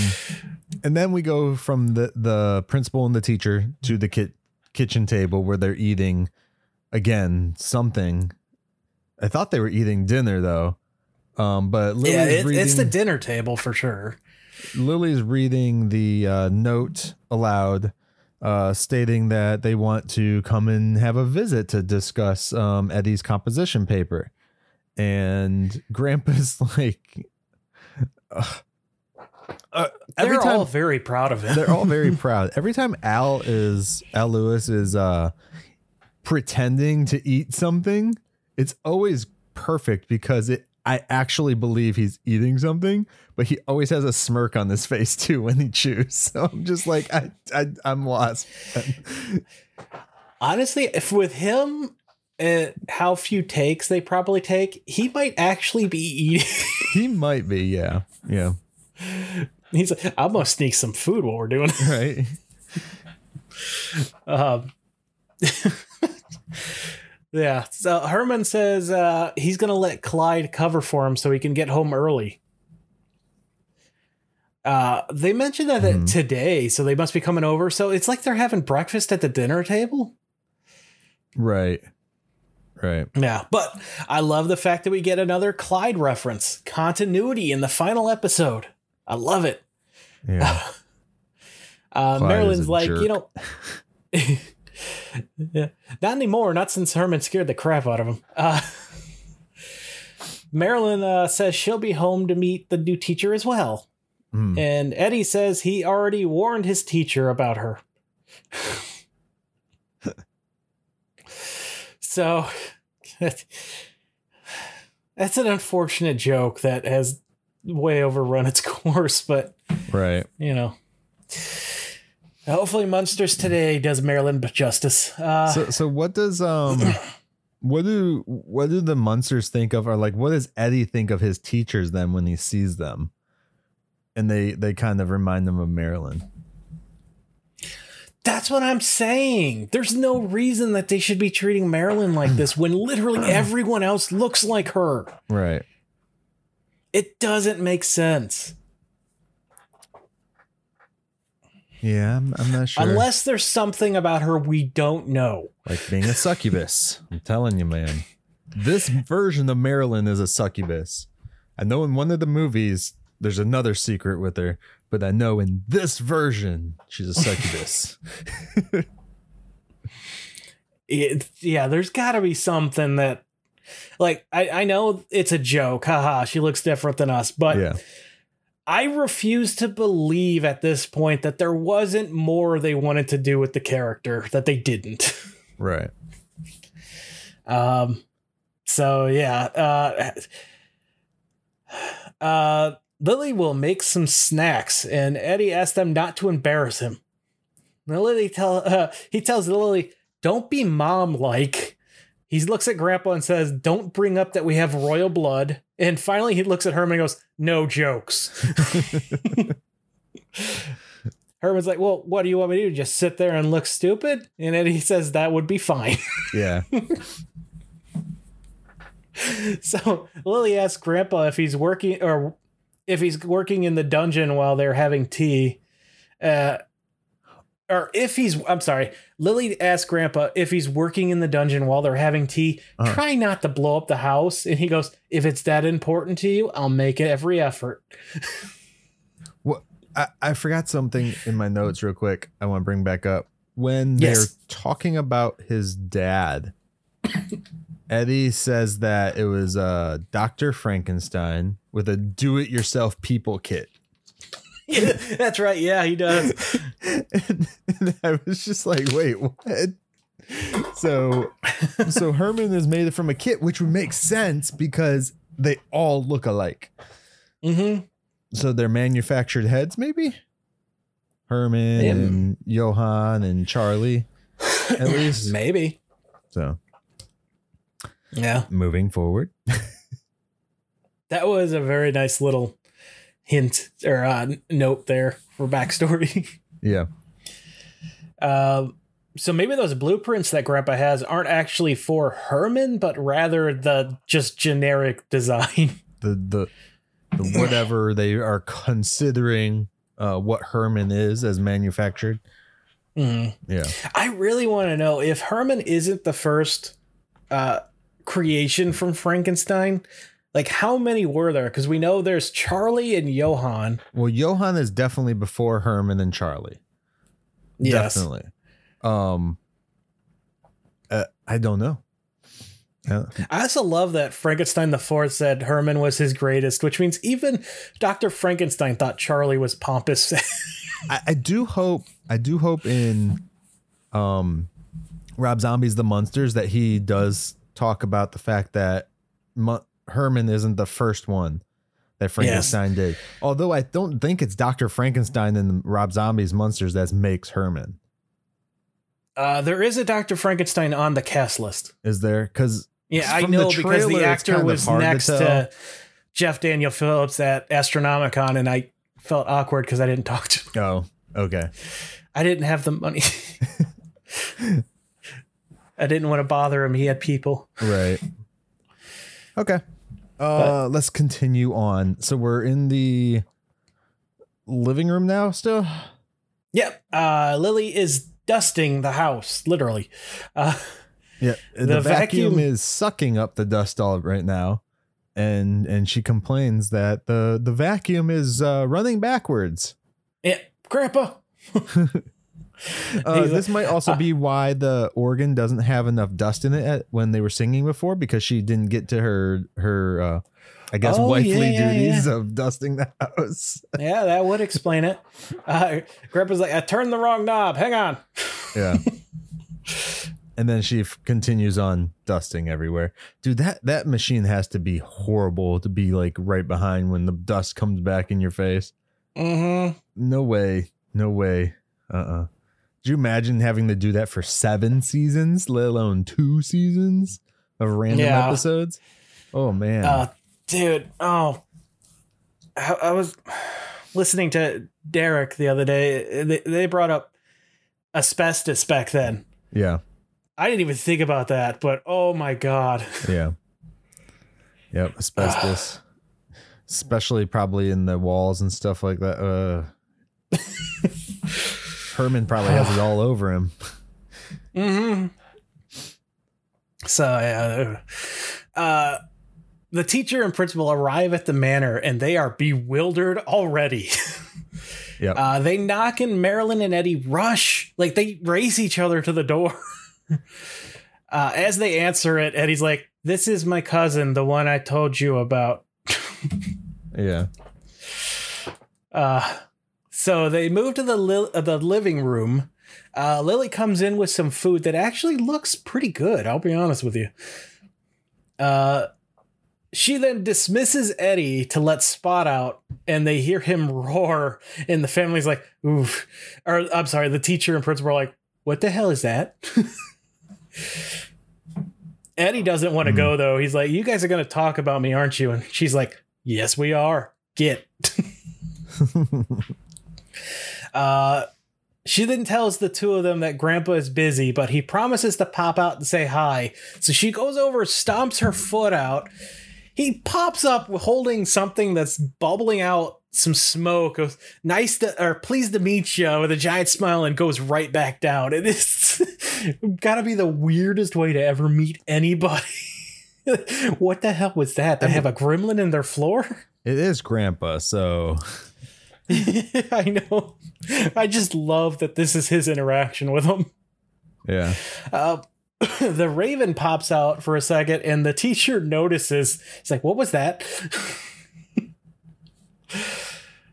A: and then we go from the the principal and the teacher to the kit kitchen table where they're eating again something. I thought they were eating dinner though. Um, but Lily's
B: yeah, it, it's the dinner table for sure.
A: Lily's reading the uh, note aloud, uh, stating that they want to come and have a visit to discuss um, Eddie's composition paper. And Grandpa's [laughs] like, uh, uh,
B: They're
A: every time
B: all very proud of him.
A: they're all very [laughs] proud. Every time Al is Al Lewis is uh, pretending to eat something, it's always perfect because it. I actually believe he's eating something, but he always has a smirk on his face [laughs] too when he chews. So I'm just like, I, I I'm lost.
B: Honestly, if with him, uh, how few takes they probably take, he might actually be eating. [laughs]
A: he might be, yeah, yeah,
B: He's like, I'm gonna sneak some food while we're doing it.
A: right. [laughs]
B: Um, yeah. So Herman says uh, he's going to let Clyde cover for him so he can get home early. Uh, they mentioned that
A: Mhm.
B: today, so they must be coming over. So it's like they're having breakfast at the dinner table.
A: Right. Right.
B: Yeah, but I love the fact that we get another Clyde reference, continuity in the final episode. I love it.
A: Yeah. [laughs]
B: Uh, Marilyn's like,
A: jerk.
B: you know, [laughs] yeah, [laughs] not anymore. Not since Herman scared the crap out of him. Uh, [laughs] Marilyn uh, says she'll be home to meet the new teacher as well,
A: Hmm.
B: and Eddie says he already warned his teacher about her. [laughs] so that's an unfortunate joke that has way overrun its course, but
A: Right.
B: you know. Hopefully, Munsters Today does Marilyn justice. Uh,
A: So so what does um [coughs] what do what do the Munsters think of or like what does Eddie think of his teachers then when he sees them? And they they kind of remind them of Marilyn.
B: that's what I'm saying. There's no reason that they should be treating Marilyn like this when literally [coughs] everyone else looks like her.
A: Right.
B: It doesn't make sense.
A: Yeah, I'm, I'm not sure.
B: Unless there's something about her we don't know.
A: like being a succubus. [laughs] I'm telling you, man. This version of Marilyn is a succubus. I know in one of the movies there's another secret with her, but I know in this version she's a succubus. [laughs]
B: It, yeah, there's got to be something that, like, I, I know it's a joke. Haha, she looks different than us, but
A: yeah.
B: I refuse to believe at this point that there wasn't more they wanted to do with the character that they didn't. [laughs]
A: Right.
B: Um, so yeah, uh, uh, Lily will make some snacks, and Eddie asks them not to embarrass him. Now Lily tell [laughs] uh, he tells Lily, "Don't be mom-like." He looks at Grandpa and says, "Don't bring up that we have royal blood." And finally, he looks at Herman and goes, "No jokes." [laughs] Herman's like, "Well, what do you want me to do? Just sit there and look stupid?" And then he says, "That would be fine." [laughs]
A: Yeah.
B: So Lily asks Grandpa if he's working or if he's working in the dungeon while they're having tea. Uh, or if he's, I'm sorry, Lily asks Grandpa if he's working in the dungeon while they're having tea.
A: Uh-huh.
B: Try not to blow up the house. And he goes, If it's that important to you, I'll make every effort.
A: What I, I forgot something in my notes real quick. I want to bring back up when
B: Yes.
A: they're talking about his dad. [laughs] Eddie says that it was uh Dr. Frankenstein with a do-it-yourself people kit.
B: Yeah, [laughs] that's right. Yeah, he does.
A: and, [laughs] and I was just like, wait, what? So so [laughs] Herman is made from a kit, which would make sense because they all look alike.
B: hmm
A: So they're manufactured heads, maybe? Herman
B: Yeah.
A: and Johan and Charlie, at least.
B: Maybe.
A: So
B: Yeah.
A: moving forward.
B: That was a very nice little hint or uh, note there for backstory. [laughs]
A: Yeah.
B: Um, so maybe those blueprints that Grandpa has aren't actually for Herman, but rather the just generic design. [laughs]
A: The the the whatever they are considering uh what Herman is as manufactured.
B: Mm.
A: Yeah.
B: I really want to know if Herman isn't the first uh, creation from Frankenstein. Like, how many were there? Because we know there's Charlie and Johann.
A: Well, Johan is definitely before Herman and Charlie.
B: Yes.
A: Definitely. Um uh, I don't know. Uh,
B: I also love that Frankenstein the Fourth said Herman was his greatest, which means even Dr. Frankenstein thought Charlie was pompous. [laughs]
A: I, I do hope I do hope in um Rob Zombie's The Munsters that he does talk about the fact that Mo- Herman isn't the first one that Frankenstein did. Although I don't think it's Dr. Frankenstein in Rob Zombie's Munsters that makes Herman.
B: uh, there is a Dr. Frankenstein on the cast list.
A: Is there? Because
B: Yeah, I
A: From the
B: know because the actor was
A: hard to
B: next to. Jeff Daniel Phillips at Astronomicon, and I felt awkward because I didn't talk to him.
A: oh, okay.
B: I didn't have the money. [laughs] I didn't want to bother him. He had people.
A: Right. Okay. Uh let's continue on. So we're in the living room now still?
B: Yep. Uh, Lily is dusting the house, literally. Uh,
A: Yeah, the,
B: The
A: vacuum,
B: vacuum-
A: is sucking up the dust all right now, and and she complains that the the vacuum is uh, running backwards.
B: Yeah, Grandpa. [laughs] [laughs]
A: Uh, this might also be why the organ doesn't have enough dust in it at, when they were singing before, because she didn't get to her her uh, I guess
B: Oh,
A: wifely
B: yeah, yeah,
A: duties of dusting the house. [laughs]
B: Yeah, that would explain it. Uh, Grandpa's like, I turned the wrong knob. Hang on.
A: Yeah. [laughs] and then she f- continues on dusting everywhere. Dude, that that machine has to be horrible to be like right behind when the dust comes back in your face.
B: Mm-hmm.
A: No way. No way. Uh-uh. Could you imagine having to do that for seven seasons, let alone two seasons of random
B: Yeah.
A: episodes? Oh man.
B: Uh, dude, oh, I, I was listening to Derek the other day. They, they brought up asbestos back then.
A: yeah.
B: I didn't even think about that, but oh my god. [laughs]
A: Yeah. Yep. Asbestos. Especially probably in the walls and stuff like that. Uh [laughs] Herman probably has it all over him.
B: Mm-hmm. So, uh, uh, the teacher and principal arrive at the manor and they are bewildered already. [laughs]
A: Yep.
B: Uh, they knock and Marilyn and Eddie rush. Like they race each other to the door. [laughs] uh, as they answer it, Eddie's like, This is my cousin, the one I told you about. [laughs]
A: yeah.
B: Uh, so they move to the li- uh, the living room. Uh, Lily comes in with some food that actually looks pretty good. I'll be honest with you. Uh, she then dismisses Eddie to let Spot out, and they hear him [laughs] roar. And the family's like, "Oof!" Or I'm sorry, the teacher and principal are like, "What the hell is that?" [laughs] Eddie doesn't want to go though. He's like, "You guys are going to talk about me, aren't you?" And she's like, "Yes, we are. Get." [laughs] Uh, she then tells the two of them that Grandpa is busy, but he promises to pop out and say hi. So she goes over, stomps her foot out. He pops up holding something that's bubbling out some smoke. Goes, nice to, or pleased to meet you with a giant smile and goes right back down. It is [laughs] gotta be the weirdest way to ever meet anybody. [laughs] what the hell was that? They have a gremlin in their floor?
A: It is grandpa, so [laughs]
B: I know. I just love that this is his interaction with him.
A: yeah.
B: Uh, [coughs] the raven pops out for a second, and the teacher notices. He's like, "What was that?" [laughs]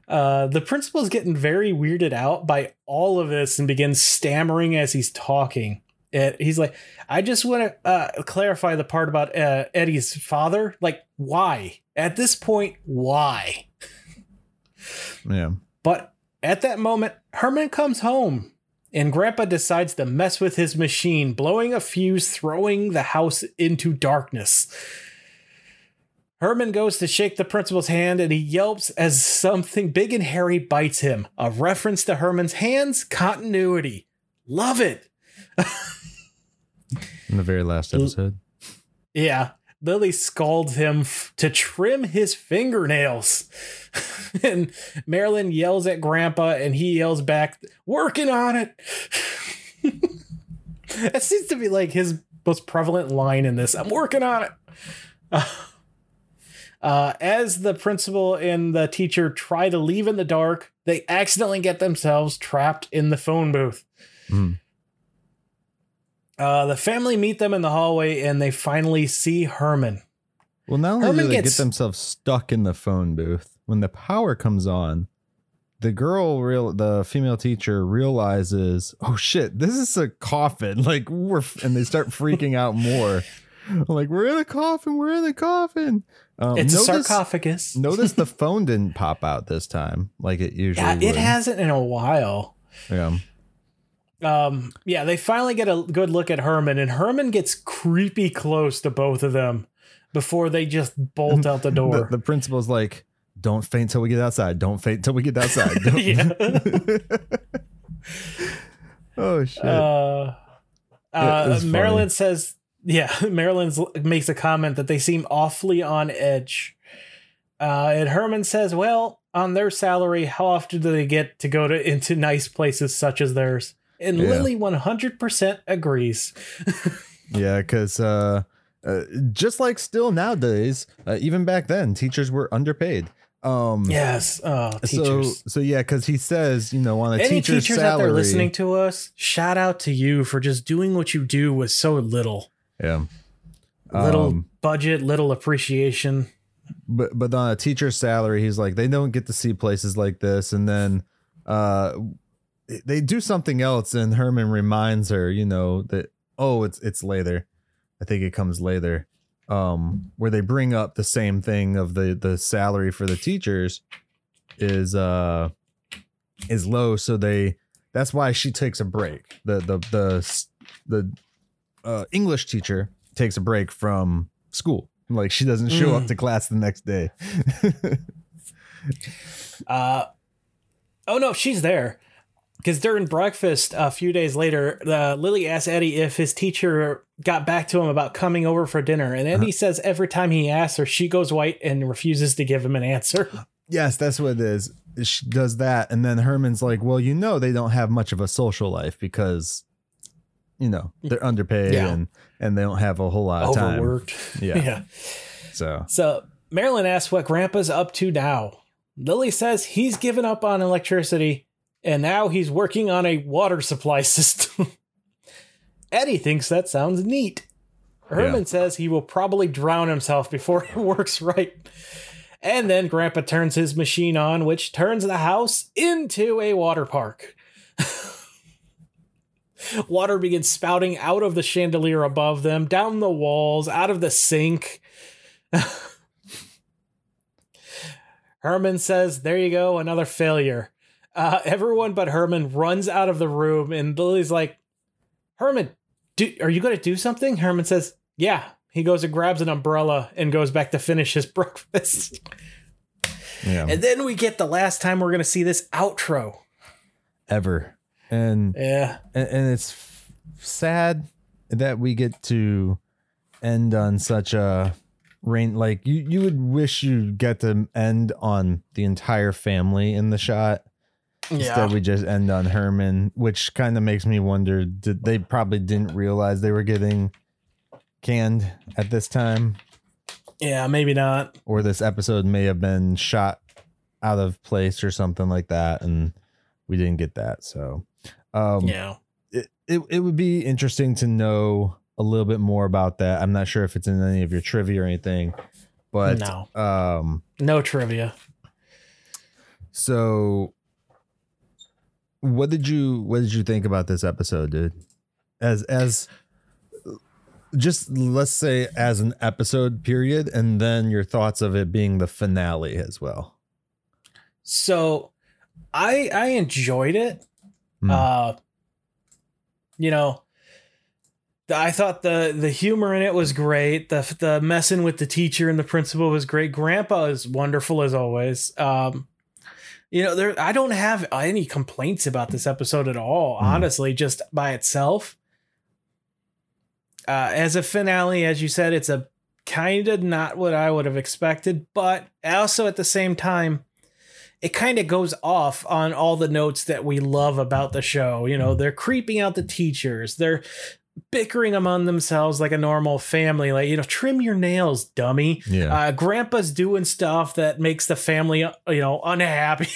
B: uh, the principal's getting very weirded out by all of this and begins stammering as he's talking. And he's like, "I just want to uh, clarify the part about uh, Eddie's father. Like, why? At this point, why?"
A: Yeah.
B: But at that moment, Herman comes home and Grandpa decides to mess with his machine, blowing a fuse, throwing the house into darkness. Herman goes to shake the principal's hand and he yelps as something big and hairy bites him. A reference to Herman's hands, continuity. Love it.
A: In the very last episode.
B: Yeah. Lily scolds him f- to trim his fingernails. [laughs] and Marilyn yells at Grandpa and he yells back, working on it. [laughs] that seems to be like his most prevalent line in this. I'm working on it. [laughs] Uh, as the principal and the teacher try to leave in the dark, they accidentally get themselves trapped in the phone booth.
A: Mhm.
B: Uh, the family meet them in the hallway and they finally see Herman.
A: Well, not only
B: Herman
A: do they
B: gets-
A: get themselves stuck in the phone booth, when the power comes on, the girl, real the female teacher realizes, oh shit, this is a coffin. [laughs] Like we're, f-" and they start freaking out more. [laughs] Like we're in a coffin. We're in a coffin. Um,
B: It's a
A: notice-
B: sarcophagus. [laughs]
A: Notice the phone didn't pop out this time, like it usually.
B: yeah, it
A: would.
B: hasn't in a while.
A: Yeah.
B: Um, yeah, they finally get a good look at Herman, and Herman gets creepy close to both of them before they just bolt out the [laughs]
A: The,
B: door.
A: the principal's like, "Don't faint till we get outside. Don't faint till we get outside." [laughs] [laughs] Oh shit.
B: Uh, uh,
A: was funny.
B: Marilyn says, yeah, Marilyn makes a comment that they seem awfully on edge. Uh, and Herman says, well, on their salary, how often do they get to go to into nice places such as theirs? And
A: Yeah.
B: Lily 100% agrees. [laughs]
A: Yeah, because uh, uh, just like still nowadays, uh, even back then, teachers were underpaid. Um,
B: Yes. Oh,
A: So so yeah, because he says you know on a
B: Any
A: teacher's
B: teachers
A: salary.
B: out there listening to us, shout out to you for just doing what you do with so little.
A: yeah.
B: Little
A: Um,
B: budget, little appreciation.
A: but but on a teacher's salary, he's like they don't get to see places like this, and then uh, they do something else, and Herman reminds her, you know that oh it's it's later, I think it comes later, um, where they bring up the same thing of the the salary for the teachers is uh is low, so they that's why she takes a break. The the the the uh, English teacher takes a break from school. Like she doesn't show up
B: Mm.
A: to class the next day. [laughs]
B: Uh, oh no, she's there. Because during breakfast a few days later, uh, Lily asks Eddie if his teacher got back to him about coming over for dinner, and Eddie says every time he asks her, she goes white and refuses to give him an answer. [laughs]
A: yes, that's what it is. She does that, and then Herman's like, "Well, you know, they don't have much of a social life because, you know, they're underpaid
B: Yeah.
A: and and they don't have a whole lot of time."
B: Overworked. [laughs]
A: Yeah.
B: yeah.
A: So
B: So Marilyn asks what Grandpa's up to now. Lily says he's given up on electricity and now he's working on a water supply [laughs] system. Eddie thinks that sounds neat. Herman
A: Yeah.
B: says he will probably drown himself before [laughs] it works right. And then Grandpa turns his machine on, which turns the house into a water park. [laughs] Water begins spouting out of the chandelier above them, down the walls, out of the sink. Herman says, There you go, another failure. Uh, everyone but Herman runs out of the room, and Lily's like, Herman, do, are you going to do something? Herman says, Yeah. He goes and grabs an umbrella and goes back to finish his [laughs] breakfast.
A: yeah,
B: And then we get the last time we're going to see this outro.
A: ever and
B: Yeah.
A: and, and it's f- sad that we get to end on such a rain like you you would wish you get to end on the entire family in the shot instead we just end on herman which kind of makes me wonder did they probably didn't realize they were getting canned at this time
B: Yeah, maybe not.
A: or this episode may have been shot out of place or something like that and we didn't get that so um
B: Yeah.
A: it, it, it would be interesting to know a little bit more about that. I'm not sure if it's in any of your trivia or anything, but
B: no.
A: um
B: No trivia.
A: so what did you what did you think about this episode, dude? As as just let's say as an episode period and then your thoughts of it being the finale as well.
B: So I I enjoyed it.
A: Hmm.
B: Uh you know, I thought the the humor in it was great. The the messing with the teacher and the principal was great. Grandpa is wonderful as always. Um you know, there I don't have any complaints about this episode at all,
A: Hmm.
B: honestly, just by itself. Uh as a finale, as you said, it's a kind of not what I would have expected, but also at the same time it kind of goes off on all the notes that we love about the show. You know, they're creeping out the teachers. They're bickering among themselves like a normal family. Like, you know, trim your nails, dummy.
A: yeah.
B: Uh, grandpa's doing stuff that makes the family, uh, you know, unhappy.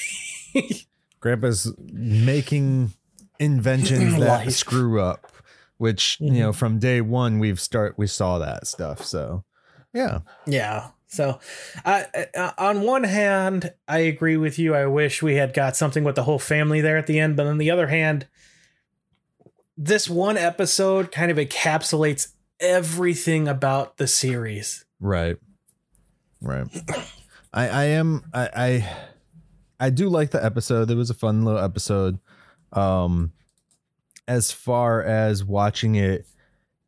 B: [laughs]
A: Grandpa's making inventions [clears throat] that screw up, which you know from day one we've start we saw that stuff. So yeah,
B: yeah. So, uh, uh, on one hand, I agree with you. I wish we had got something with the whole family there at the end. But on the other hand, this one episode kind of encapsulates everything about the series.
A: right, right. I I am I I I do like the episode. It was a fun little episode. Um, as far as watching it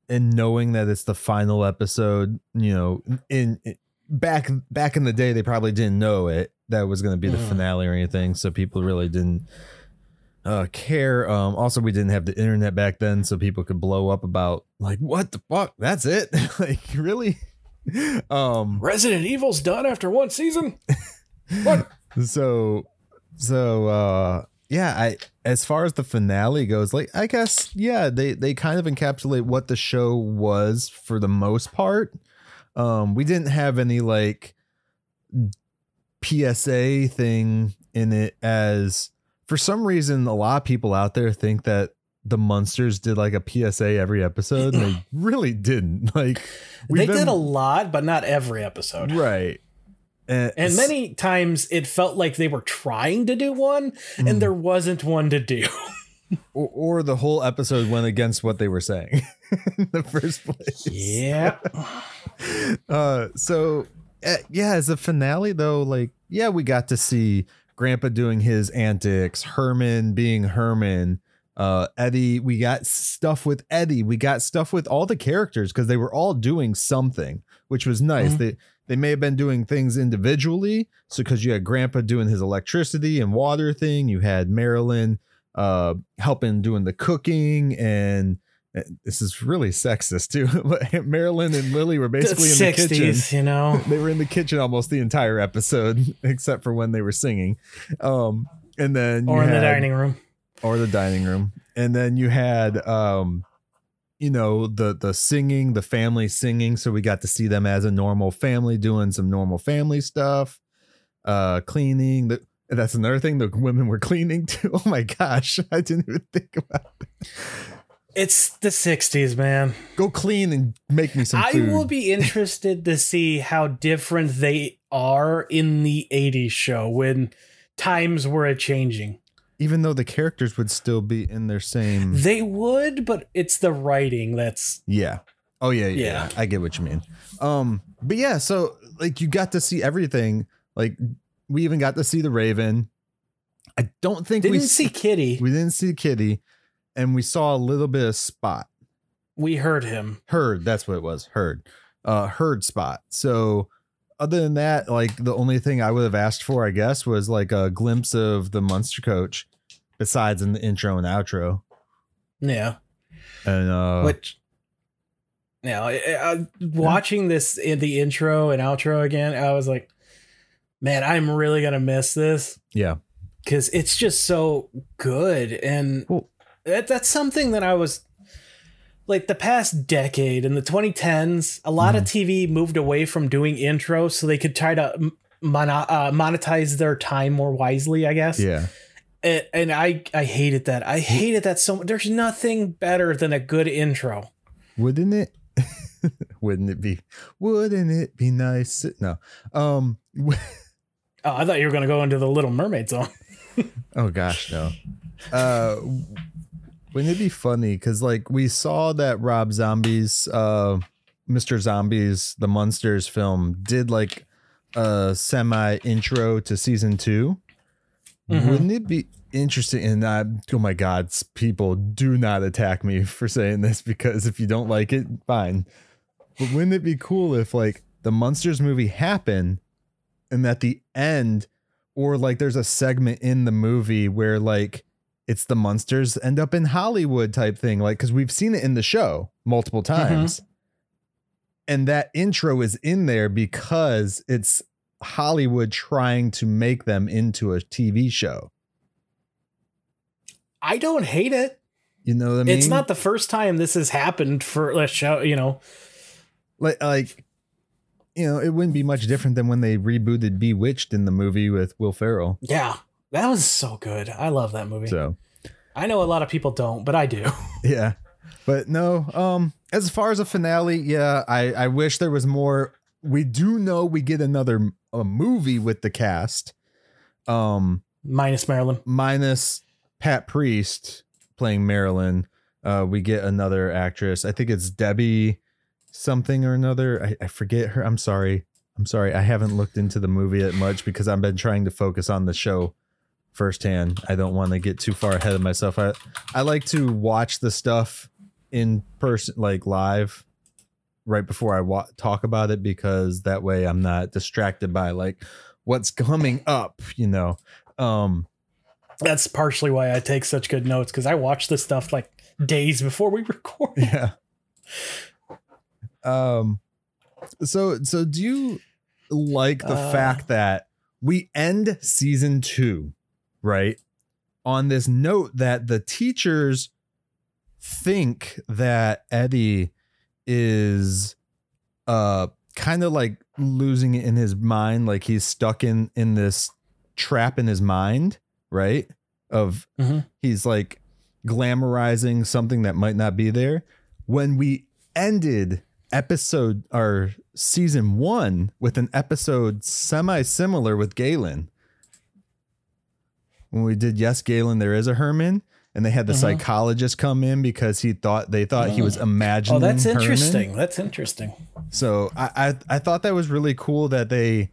A: and knowing that it's the final episode, you know, in, in back back in the day, they probably didn't know it that was going to be the
B: Mhm.
A: finale or anything, so people really didn't uh, care. Um, also, we didn't have the internet back then, so people could blow up about like, what the fuck? That's it? [laughs] like, really? um,
B: Resident Evil's done after one season. What? [laughs]
A: so so uh yeah, I as far as the finale goes, like I guess yeah, they they kind of encapsulate what the show was for the most part. Um, we didn't have any like PSA thing in it as for some reason a lot of people out there think that the Munsters did like a PSA every episode and they [clears throat] really didn't. [laughs] Like
B: They
A: we've
B: did a lot, but not every episode.
A: right. And,
B: And many times it felt like they were trying to do one
A: Mm.
B: and there wasn't one to do. [laughs]
A: or, or the whole episode went against what they were saying [laughs] in the first place.
B: yeah.
A: Uh, so uh, yeah, as a finale though, like yeah, we got to see Grandpa doing his antics, Herman being Herman, uh, Eddie. We got stuff with Eddie. We got stuff with all the characters because they were all doing something, which was nice.
B: Mhm.
A: They they may have been doing things individually. So because you had Grandpa doing his electricity and water thing, you had Marilyn uh helping doing the cooking and. Uh, This is really sexist too. [laughs] But Marilyn and Lily were basically in the kitchen.
B: you know. [laughs]
A: They were in the kitchen almost the entire episode, [laughs] except for when they were singing. Um, and then
B: Or in the dining room.
A: or the dining room, and then you had um, you know, the the singing, the family singing. So we got to see them as a normal family doing some normal family stuff, uh, cleaning. The, that's another thing. The women were cleaning too. Oh my gosh, I didn't even think about. That.
B: It's the 60s, man.
A: Go clean and make me some
B: I
A: food.
B: will be interested to see how different they are in the 80s show when times were a changing.
A: even though the characters would still be in their same.
B: They would, but it's the writing that's
A: Yeah. Oh yeah, yeah,
B: Yeah.
A: I get what you mean. Um, but yeah, so like you got to see everything. Like we even got to see the Raven. I don't think we didn't
B: see Kitty.
A: we didn't see Kitty, and we saw a little bit of Spot.
B: We heard him.
A: Heard, that's what it was. Heard. Uh heard Spot. So other than that, like the only thing I would have asked for, I guess, was like a glimpse of the Monster Coach, besides in the intro and outro.
B: Yeah.
A: And uh
B: Which, yeah, I- I- watching this in the intro and outro again, I was like, man, I'm really gonna miss this
A: yeah.
B: because it's just so good, and
A: Well-
B: that, that's something that I was like the past decade in the 2010s. A lot of TV moved away from doing intros so they could try to m- mono- uh, monetize their time more wisely, I guess.
A: Yeah.
B: And, and I I hated that. I hated that so much. There's nothing better than a good intro.
A: wouldn't it [laughs] wouldn't it be wouldn't it be nice no um [laughs]
B: Oh, I thought you were going to go into the Little Mermaid song. [laughs]
A: oh gosh no uh wouldn't it be funny? Because like we saw that rob zombies uh mr zombies the munsters film did like a semi intro to season 2
B: Mhm.
A: wouldn't it be interesting and I, oh my god people do not attack me [laughs] for saying this because if you don't like it fine. But wouldn't it be cool if like the munsters movie happened and at the end or like there's a segment in the movie where like it's the munsters end up in hollywood type thing like because we've seen it in the show multiple mm-hmm. times and that intro is in there because it's hollywood trying to make them into a tv show
B: I don't hate it.
A: you know what i mean
B: It's not the first time this has happened for a show, you know.
A: like like you know it wouldn't be much different than when they rebooted bewitched in the movie with will ferrell
B: Yeah. That was so good. I love that movie.
A: so.
B: I know a lot of people don't, but I do. [laughs]
A: yeah. But no um as far as a finale yeah i i wish there was more. We do know we get another a movie with the cast um
B: Minus Marilyn.
A: minus pat priest playing marilyn. Uh we get another actress. I think it's debbie something or another. I, I forget her. I'm sorry. I'm sorry. I haven't looked into the movie that much because i've been trying to focus on the show firsthand. I don't want to get too far ahead of myself. I i like to watch the stuff in person like live right before i wa- talk about it because that way i'm not distracted by like what's coming up you know? Um
B: That's partially why I take such good notes because I watch this stuff like days before we [laughs] record.
A: yeah. Um so so do you like the
B: Uh.
A: fact that we end season two right on this note that the teachers think that Eddie is uh kind of like losing it in his mind like he's stuck in in this trap in his mind right of
B: Mhm.
A: he's like glamorizing something that might not be there when we ended episode or season one with an episode semi similar with Galen when we did yes galen there is a herman and they had the
B: Mhm.
A: psychologist come in because he thought they thought he was imagining
B: Oh, that's
A: Herman.
B: interesting. That's interesting.
A: so I, I i thought that was really cool that they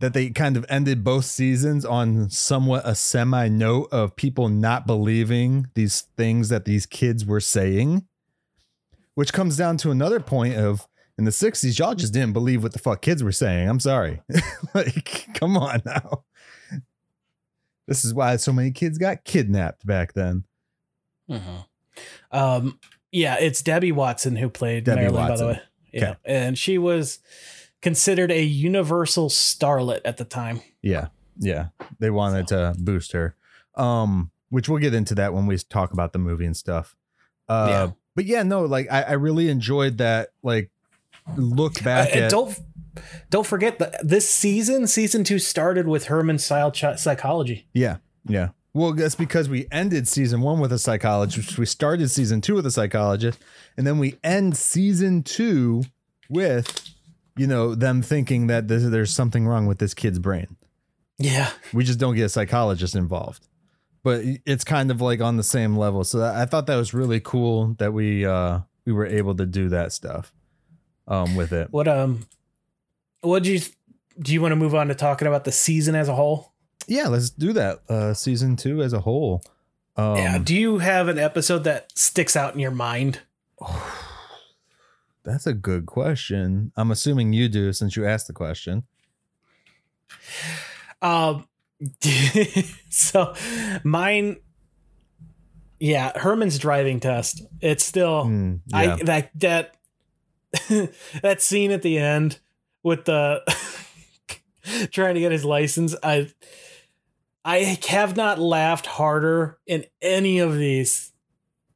A: that they kind of ended both seasons on somewhat a semi note of people not believing these things that these kids were saying which comes down to another point of in the 60s y'all just didn't believe what the fuck kids were saying i'm sorry [laughs] like come on now this is why so many kids got kidnapped back then
B: Um, yeah, it's Debbie Watson who played
A: Debbie
B: Marilyn, by the way. Yeah,
A: Okay.
B: and she was considered a universal starlet at the time.
A: Yeah. Yeah. They wanted to boost her. Um, which we'll get into that when we talk about the movie and stuff. Uh
B: Yeah.
A: but yeah, no, like I, I really enjoyed that like look back
B: Uh,
A: at
B: don't don't forget that this season, season two, started with Herman's style ch- psychology.
A: Yeah. Yeah. Well, that's because we ended season one with a psychologist. We started season two with a psychologist, and then we end season two with, you know, them thinking that this, there's something wrong with this kid's brain.
B: Yeah,
A: We just don't get a psychologist involved. But it's kind of like on the same level. So I thought that was really cool that we uh we were able to do that stuff um with it.
B: what um, what do you do? You want to move on to talking about the season as a whole?
A: Yeah, let's do that. Uh season 2 as a whole. Um
B: yeah. Do you have an episode that sticks out in your mind? [sighs]
A: That's a good question. I'm assuming you do since you asked the question. [sighs]
B: Um, [laughs] so mine, yeah, Herman's driving test. It's still
A: Hmm,
B: I that that [laughs] that scene at the end with the [laughs] trying to get his license. I I have not laughed harder in any of these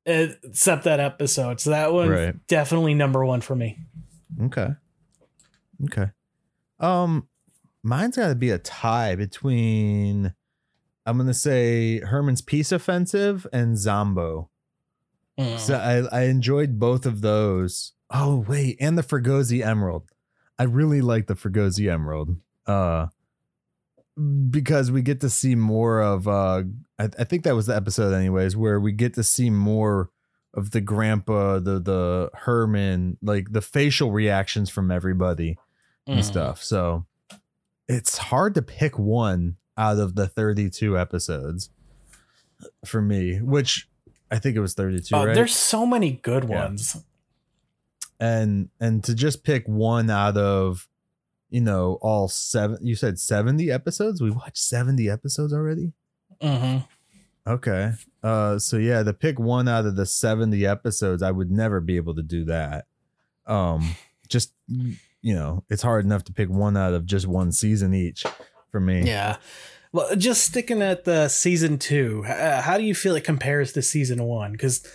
B: except that episode. So that one
A: Right.
B: definitely number one for me.
A: Okay. Okay. Um mine's got to be a tie between I'm going to say Herman's Peace Offensive and Zombo.
B: Mm.
A: So I, I enjoyed both of those. Oh wait, and the Fregosi Emerald. I really like the Fregosi Emerald. Uh because we get to see more of uh I, I think that was the episode anyways, where we get to see more of the grandpa, the the Herman, like the facial reactions from everybody and
B: Mm.
A: stuff. So it's hard to pick one out of the 32 episodes for me, which I think it was 32,
B: Oh,
A: right?
B: There's so many good ones.
A: And and to just pick one out of you know all seven you said 70 episodes? We watched 70 episodes already?
B: Hmm
A: okay. Uh so yeah to pick one out of the 70 episodes i would never be able to do that. Um just you know it's hard enough to pick one out of just one season each for me.
B: Yeah. Well, just sticking at the season two, uh, how do you feel it compares to season one? Because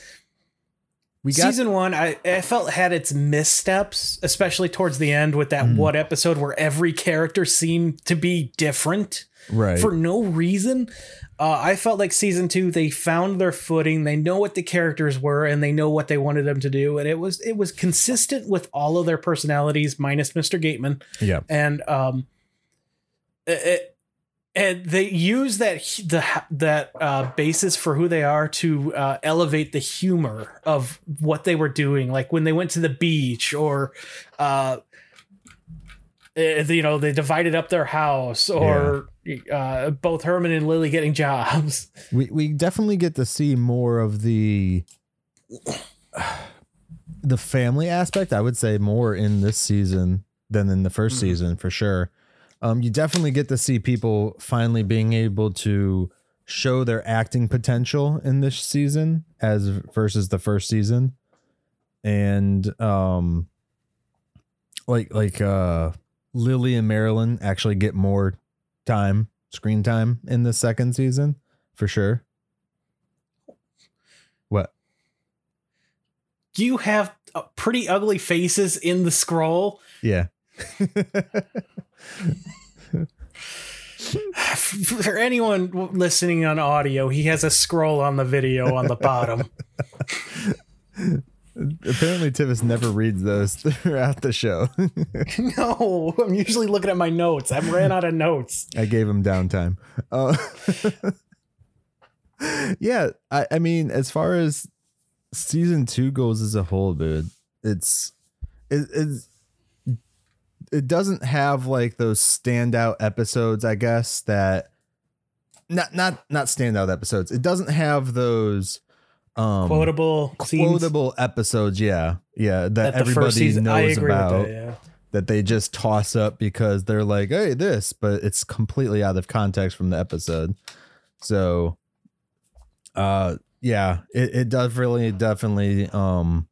A: we got
B: season one, I, I felt had its missteps, especially towards the end with that
A: Mm.
B: one episode where every character seemed to be different
A: right
B: for no reason. Uh, I felt like season two, they found their footing. They know what the characters were, and they know what they wanted them to do, and it was it was consistent with all of their personalities, minus Mr. Gateman
A: yeah
B: and um it, and they use that the that uh basis for who they are to uh elevate the humor of what they were doing. Like when they went to the beach or uh eh, you know they divided up their house or uh both Herman and Lily getting jobs. [laughs]
A: We we definitely get to see more of the the family aspect i would say more in this season than in the 1st
B: Mhm.
A: season for sure um, you definitely get to see people finally being able to show their acting potential in this season as versus the first season. And um like like uh lily and marilyn actually get more time screen time in the second season for sure. What?
B: You have uh, pretty ugly faces in the scroll.
A: Yeah. [laughs]
B: For anyone listening on audio, he has a scroll on the video on the bottom.
A: Apparently, Tivis never reads those [laughs] throughout the show. [laughs]
B: no, I'm usually looking at my notes. I ran out of notes.
A: I gave him downtime. Uh, [laughs] yeah, I, I mean, as far as season two goes as a whole, dude, it's it, it's it doesn't have like those standout episodes, I guess that not not not standout episodes. It doesn't have those um
B: Quotable,
A: quotable episodes. Yeah, yeah, that,
B: That
A: everybody
B: season,
A: knows about
B: that. Yeah.
A: that they just toss up because they're like, hey, this, but it's completely out of context from the episode. So, uh, yeah, it, it does really definitely, um,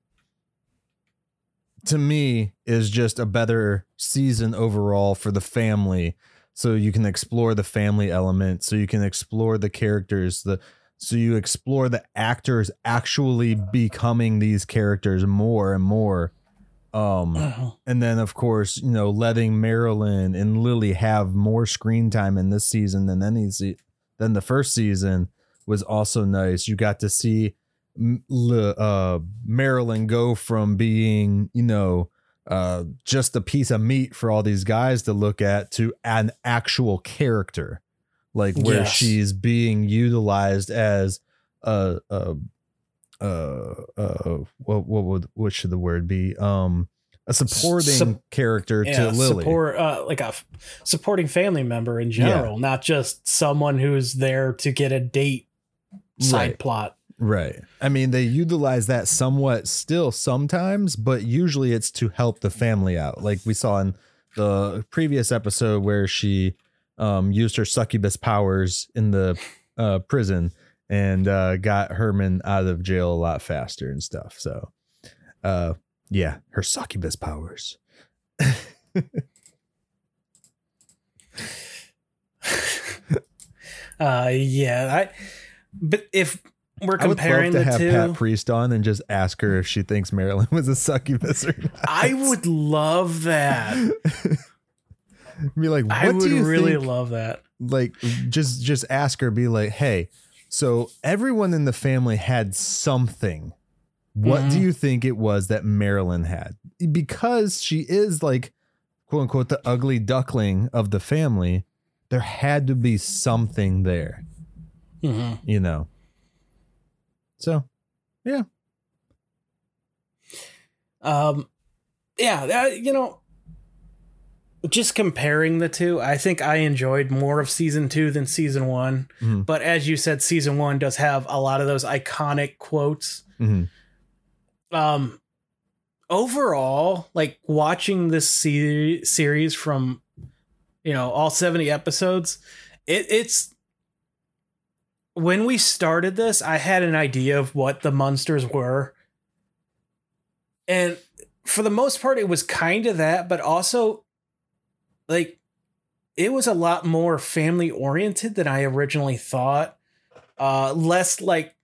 A: to me, is just a better season overall for the family. So you can explore the family element. So you can explore the characters. The so you explore the actors actually becoming these characters more and more. Um, and then of course you know letting Marilyn and Lily have more screen time in this season than any se- than the first season was also nice. You got to see uh, Marilyn go from being you know uh, just a piece of meat for all these guys to look at to an actual character, like where
B: Yes.
A: she's being utilized as a, a uh uh what what would what should the word be um a supporting
B: Sup-
A: character
B: Yeah,
A: to Lily
B: support uh, like a f- supporting family member in general, not just someone who's there to get a date side
A: Right.
B: plot.
A: Right. I mean they utilize that somewhat still sometimes but usually it's to help the family out. Like we saw in the previous episode where she um used her succubus powers in the uh prison and uh got Herman out of jail a lot faster and stuff. So uh yeah her succubus powers. [laughs]
B: Uh, yeah, I. But if we're comparing
A: I would love to have
B: two,
A: Pat Priest on and just ask her if she thinks Marilyn [laughs] was a succubus or not.
B: I would love that. [laughs]
A: be like, what
B: I
A: do
B: would
A: you
B: really
A: think?
B: love that.
A: like, just just ask her. Be like, hey, so everyone in the family had something. What do
B: Mhm.
A: you think it was that Marilyn had? Because she is like, quote unquote, the ugly duckling of the family. There had to be something there,
B: Mhm.
A: you know. So, yeah.
B: Um, yeah, that, you know, just comparing the two, I think I enjoyed more of season two than season one.
A: mhm,
B: But as you said, season one does have a lot of those iconic quotes.
A: mhm.
B: Um, overall, like watching this se- series from, you know, all 70 episodes, it, it's. When we started this, I had an idea of what the Munsters were. And for the most part, it was kind of that, but also like it was a lot more family oriented than I originally thought. Uh, less like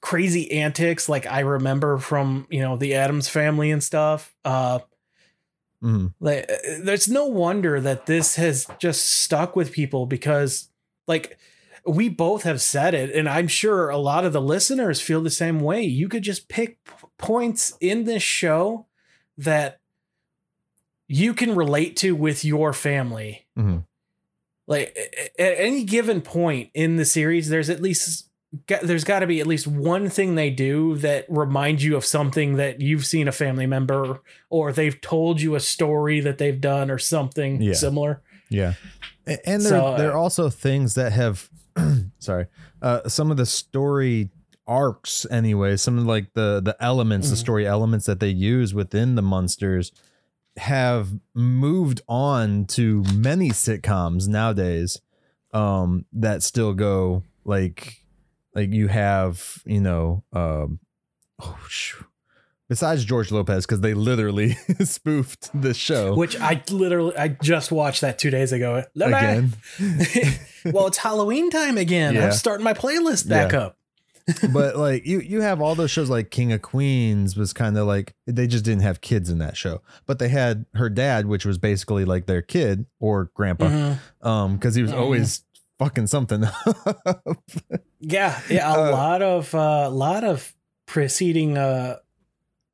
B: crazy antics like I remember from you know the Addams family and stuff. Uh,
A: Mhm.
B: like there's no wonder that this has just stuck with people because like we both have said it and i'm sure a lot of the listeners feel the same way you could just pick p- points in this show that you can relate to with your family
A: Mhm.
B: like at any given point in the series there's at least there's got to be at least one thing they do that reminds you of something that you've seen a family member or they've told you a story that they've done or something
A: Yeah.
B: similar
A: Yeah. And there,
B: So,
A: there are
B: uh,
A: also things that have, [clears throat] sorry, uh, some of the story arcs anyway, some of like the, the elements, the
B: Mhm.
A: story elements that they use within the Munsters have moved on to many sitcoms nowadays um, that still go like, like you have, you know, um, oh, shoo. Besides George Lopez, because they literally [laughs] spoofed the show
B: which i literally i just watched that two days ago
A: again. [laughs]
B: well it's halloween time again
A: Yeah.
B: i'm starting my playlist back
A: Yeah.
B: up [laughs]
A: but like you you have all those shows like King of Queens was kind of like they just didn't have kids in that show. But they had her dad, which was basically like their kid or grandpa.
B: Mhm.
A: Um, because he was
B: Mhm.
A: always fucking something.
B: Yeah, yeah, a
A: Uh,
B: lot of a lot of preceding uh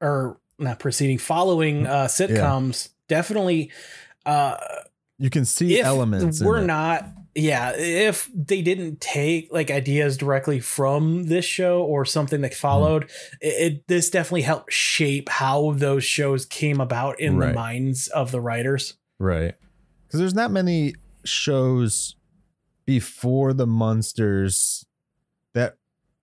B: or not preceding following uh sitcoms definitely uh
A: you can see elements.
B: we're not yeah if they didn't take like ideas directly from this show or something that followed it, it this definitely helped shape how those shows came about in the minds of the writers
A: Right. Because there's not many shows before the Munsters that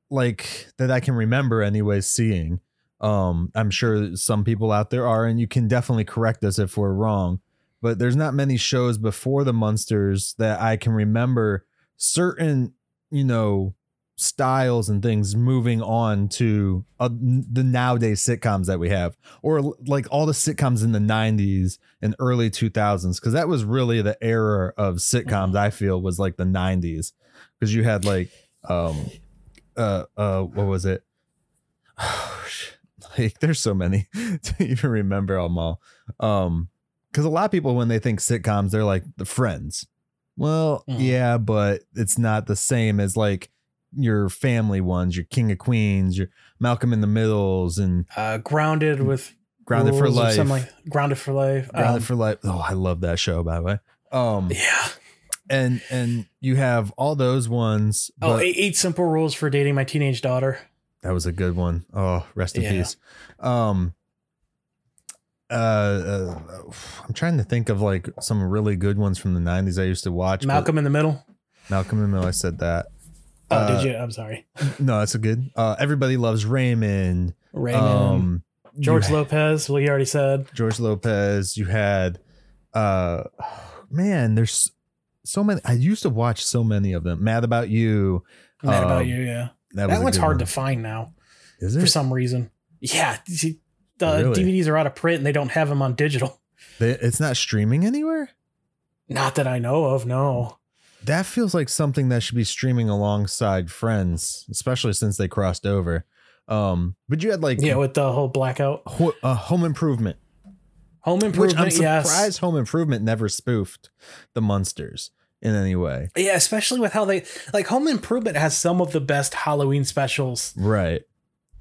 A: like that I can remember anyways seeing. Um I'm sure some people out there are and you can definitely correct us if we're wrong. But there's not many shows before the Munsters that I can remember certain, you know, styles and things moving on to uh, the nowadays sitcoms that we have or like all the sitcoms in the 90s and early 2000s because that was really the era of sitcoms i feel was like the 90s because you had like um uh uh what was it [sighs] [laughs] like there's so many [laughs] to even remember them all. Um because a lot of people when they think sitcoms they're like the friends. Well
B: Mhm.
A: yeah but it's not the same as like your family ones your king of queens your malcolm in the middles and
B: uh grounded with
A: grounded for life
B: something like grounded for life
A: grounded
B: Um,
A: for life. Oh i love that show by the way. Um
B: yeah.
A: and and you have all those ones
B: oh eight simple rules for dating my teenage daughter
A: that was a good one. Oh, rest in
B: Yeah.
A: peace. Um uh, uh i'm trying to think of like some really good ones from the 90s i used to watch
B: malcolm in the middle?
A: Malcolm in the middle i said that.
B: Oh
A: Uh,
B: did you? I'm sorry. [laughs]
A: No that's a good uh everybody loves raymond.
B: Raymond.
A: Um
B: george
A: you-
B: lopez well you already said.
A: George lopez you had uh man there's so many i used to watch so many of them. Mad about you
B: mad about
A: Um,
B: you yeah
A: that,
B: that, one's hard
A: one.
B: to find now
A: is
B: for some reason. Yeah the
A: Really?
B: dvds are out of print and they don't have them on digital.
A: They- it's not streaming anywhere?
B: Not that i know of no.
A: That feels like something that should be streaming alongside friends especially since they crossed over. Um but you had like
B: yeah with the whole blackout.
A: Ho- uh, home improvement.
B: Home
A: which i'm
B: improvement
A: surprised
B: yes
A: home improvement never spoofed the Munsters in any way.
B: Yeah especially with how they like home improvement has some of the best halloween specials.
A: Right.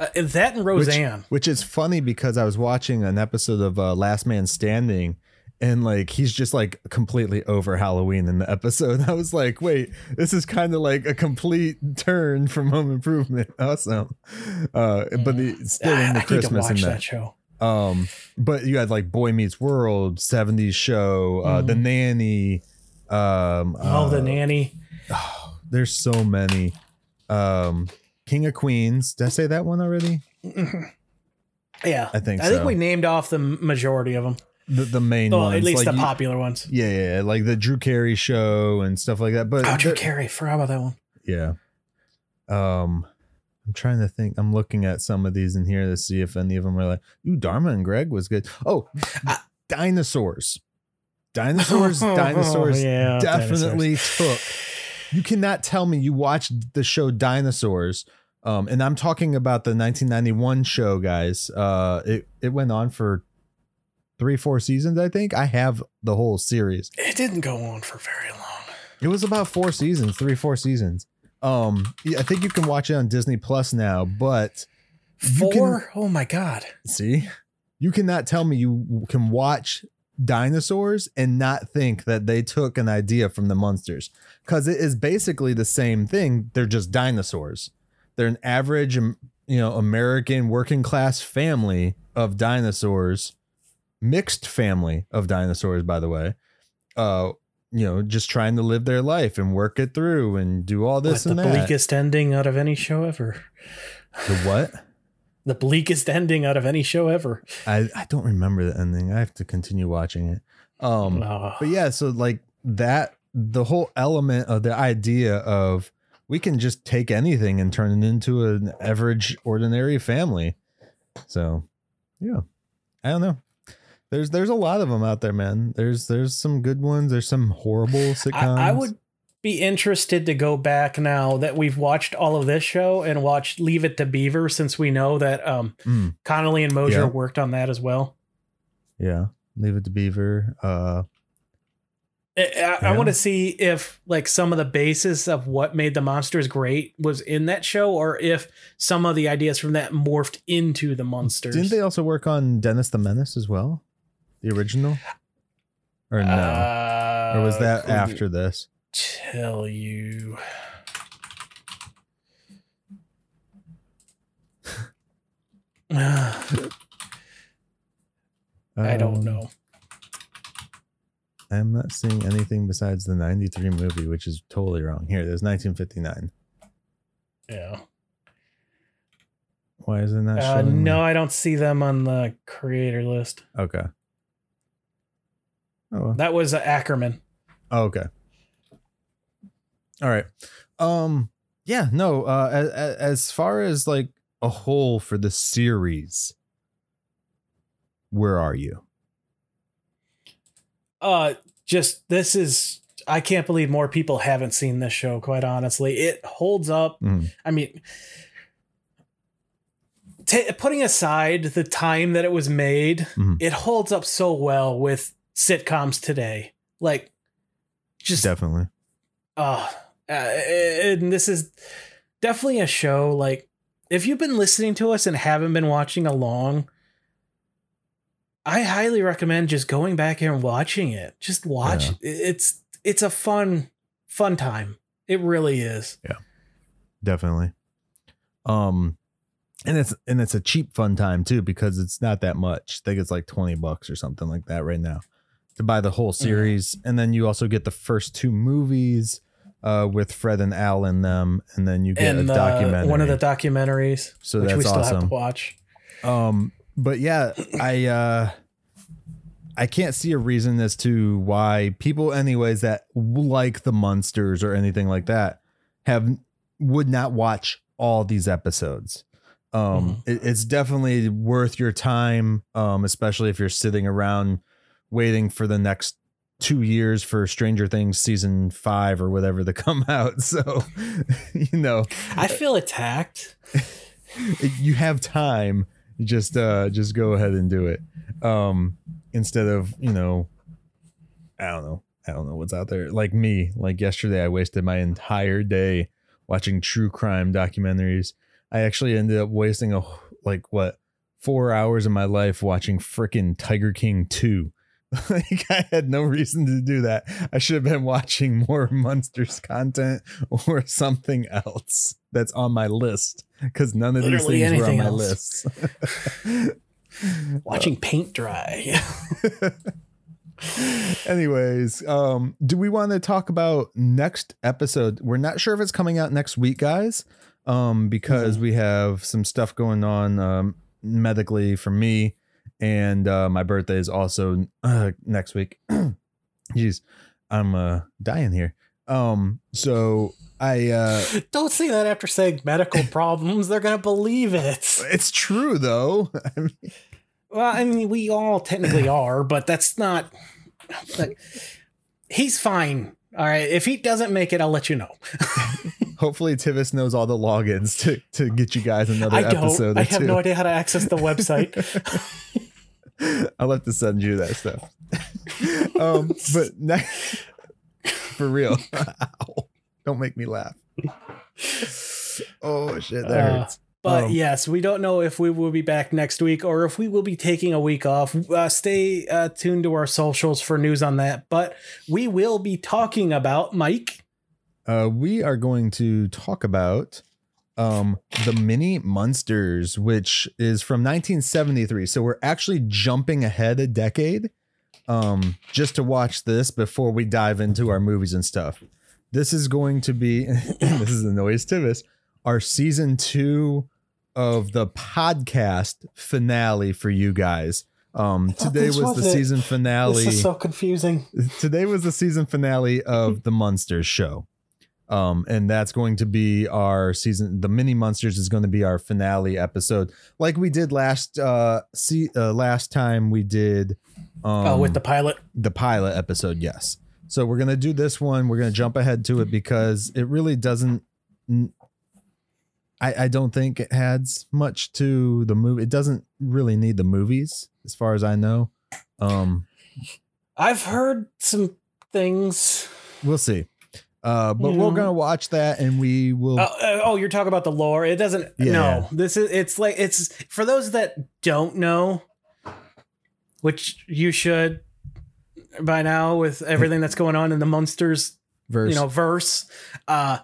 B: Uh, that and roseanne.
A: which is funny because i was watching an episode of uh, last man standing and like he's just like completely over halloween in the episode. [laughs] I was like wait this is kind of like a complete turn from home improvement. [laughs] Awesome. Uh but the, still in
B: I
A: the
B: to
A: christmas in that.
B: that show.
A: Um but you had like boy meets world 70s show uh the
B: Mhm.
A: nanny um
B: oh the
A: uh,
B: nanny. [sighs]
A: there's so many. Um king of queens. Did i say that one already? [clears throat]
B: Yeah.
A: I think
B: I
A: so.
B: think we named off the majority of them.
A: the, the main
B: Well,
A: ones.
B: at least
A: like
B: the
A: you-
B: popular ones.
A: yeah, yeah yeah, like the drew carey show and stuff like that but
B: Oh, Drew Carey. Forgot about that one.
A: yeah. Um i'm trying to think. I'm looking at some of these in here to see if any of them are like ooh dharma and greg was good. Oh dinosaurs dinosaurs [laughs] dinosaurs
B: Yeah,
A: definitely took. You cannot tell me you watched the show dinosaurs um and i'm talking about the 1991 show guys. Uh it it went on for three four seasons i think. I have the whole series.
B: It didn't go on for very long.
A: it was about four seasons three four seasons. Um yeah, i think you can watch it on disney plus now but You can-
B: Four? oh my god.
A: see? You cannot tell me you can watch dinosaurs and not think that they took an idea from the Munsters. Because it is basically the same thing. They're just dinosaurs. They're an average um, you know american working class family of dinosaurs mixed family of dinosaurs by the way uh you know just trying to live their life and work it through and do all this
B: What,
A: and
B: the
A: that.
B: bleakest ending out of any show ever.
A: the what [laughs]
B: The bleakest ending out of any show ever.
A: I, I don't remember the ending. I have to continue watching it. Um,
B: Oh.
A: but yeah, so like that, the whole element of the idea of we can just take anything and turn it into an average, ordinary family. So, yeah, I don't know. There's there's a lot of them out there, man. There's there's some good ones. There's some horrible sitcoms.
B: I, I would be interested to go back now that we've watched all of this show and watch Leave It to Beaver since we know that um,
A: Mm,
B: Connelly and Mosher
A: Yeah.
B: worked on that as well.
A: yeah. Leave it to Beaver. Uh,
B: I, I,
A: Yeah.
B: want to see if like some of the basis of what made the Munsters great was in that show, or if some of the ideas from that morphed into the Munsters.
A: didn't they also work on Dennis the Menace as well? The original? Or no?
B: Uh,
A: or was that after this?
B: Tell you. [sighs] I don't
A: Um,
B: know.
A: I'm not seeing anything besides the 93 movie, which is totally wrong. Here, there's 1959.
B: Yeah.
A: Why is it not
B: Uh,
A: showing?
B: no, I don't see them on the creator list.
A: Okay. Oh, well.
B: That was uh, Ackerman.
A: Oh, okay. All right. Um. Yeah. No. Uh. As, as far as like a whole for the series, where are you?
B: Uh, just this is. I can't believe more people haven't seen this show. Quite honestly, it holds up.
A: Mhm.
B: I mean, ta putting aside the time that it was made,
A: Mhm.
B: it holds up so well with sitcoms today. Like, just
A: Definitely.
B: uh, uh and this is definitely a show like if you've been listening to us and haven't been watching along i highly recommend just going back here and watching it just watch
A: Yeah.
B: it's it's a fun fun time it really is Yeah.
A: Definitely. Um. And it's and it's a cheap fun time too because it's not that much. I think it's like twenty bucks or something like that right now to buy the whole series, and then you also get the first two movies uh, with Fred and Al in them, and then you get
B: and
A: a
B: uh,
A: documentary.
B: one of the documentaries
A: so
B: which
A: that's
B: we still
A: awesome.
B: have to watch
A: Um, but yeah, I uh, I can't see a reason as to why people, anyways, that like the Munsters or anything like that, have would not watch all these episodes. Um, it- it's definitely worth your time, um, especially if you're sitting around waiting for the next two years for Stranger Things season five or whatever to come [laughs] out. So, you know,
B: i feel attacked. [laughs]
A: you have time. Just uh just go ahead and do it. Um instead of you know i don't know. I don't know what's out there. Like me like yesterday i wasted my entire day watching true crime documentaries. I actually ended up wasting a like what four hours of my life watching frickin' tiger king 2 [laughs] like i had no reason to do that. I should have been watching more [laughs] Munsters content or something else that's on my list because none of
B: Literally
A: these things were on my
B: else.
A: list. [laughs]
B: Watching paint dry.
A: Anyways, um, do we want to talk about next episode? We're not sure if it's coming out next week, guys, um, because we have some stuff going on um, medically for me, and uh, my birthday is also uh, next week. [clears throat] Jeez, I'm uh, dying here. Um, so I uh,
B: don't say that after saying medical [laughs] problems they're gonna believe it
A: it's true though. [laughs] I mean,
B: Well, I mean, we all technically [clears throat] are, but that's not. Like, he's fine. All right. If he doesn't make it, I'll let you know. [laughs]
A: hopefully, Tivis knows all the logins to to get you guys another
B: I
A: episode.
B: I have
A: two.
B: no idea how to access the website.
A: I'll have to send you that stuff. um, but ne- for real, [laughs] don't make me laugh. Oh shit, that
B: Uh,
A: hurts.
B: But
A: Um,
B: yes, we don't know if we will be back next week or if we will be taking a week off. Uh, stay uh, tuned to our socials for news on that. But we will be talking about Mike.
A: Uh, we are going to talk about um the mini Munsters which is from 1973 so we're actually jumping ahead a decade um just to watch this before we dive into our movies and stuff this is going to be [coughs] this is the noise tivis our season two of the podcast finale for you guys um today was
B: was
A: the
B: it.
A: season finale
B: This is so confusing.
A: today was the season finale of the Munsters show. Um, and that's going to be our season. The mini Munsters is going to be our finale episode, like we did last uh see uh, last time we did um
B: oh, with the pilot.
A: the pilot episode. Yes. So we're gonna do this one. We're gonna jump ahead to it because it really doesn't. I I don't think it adds much to the movie. It doesn't really need the movies, as far as I know. Um,
B: I've heard some things.
A: we'll see. Uh, but
B: Yeah.
A: we're gonna watch that, and we will.
B: Oh, uh, oh, you're talking about the lore. It doesn't.
A: Yeah.
B: No, this is. It's like it's for those that don't know, which you should by now with everything that's going on in the Munsters
A: verse.
B: you know verse uh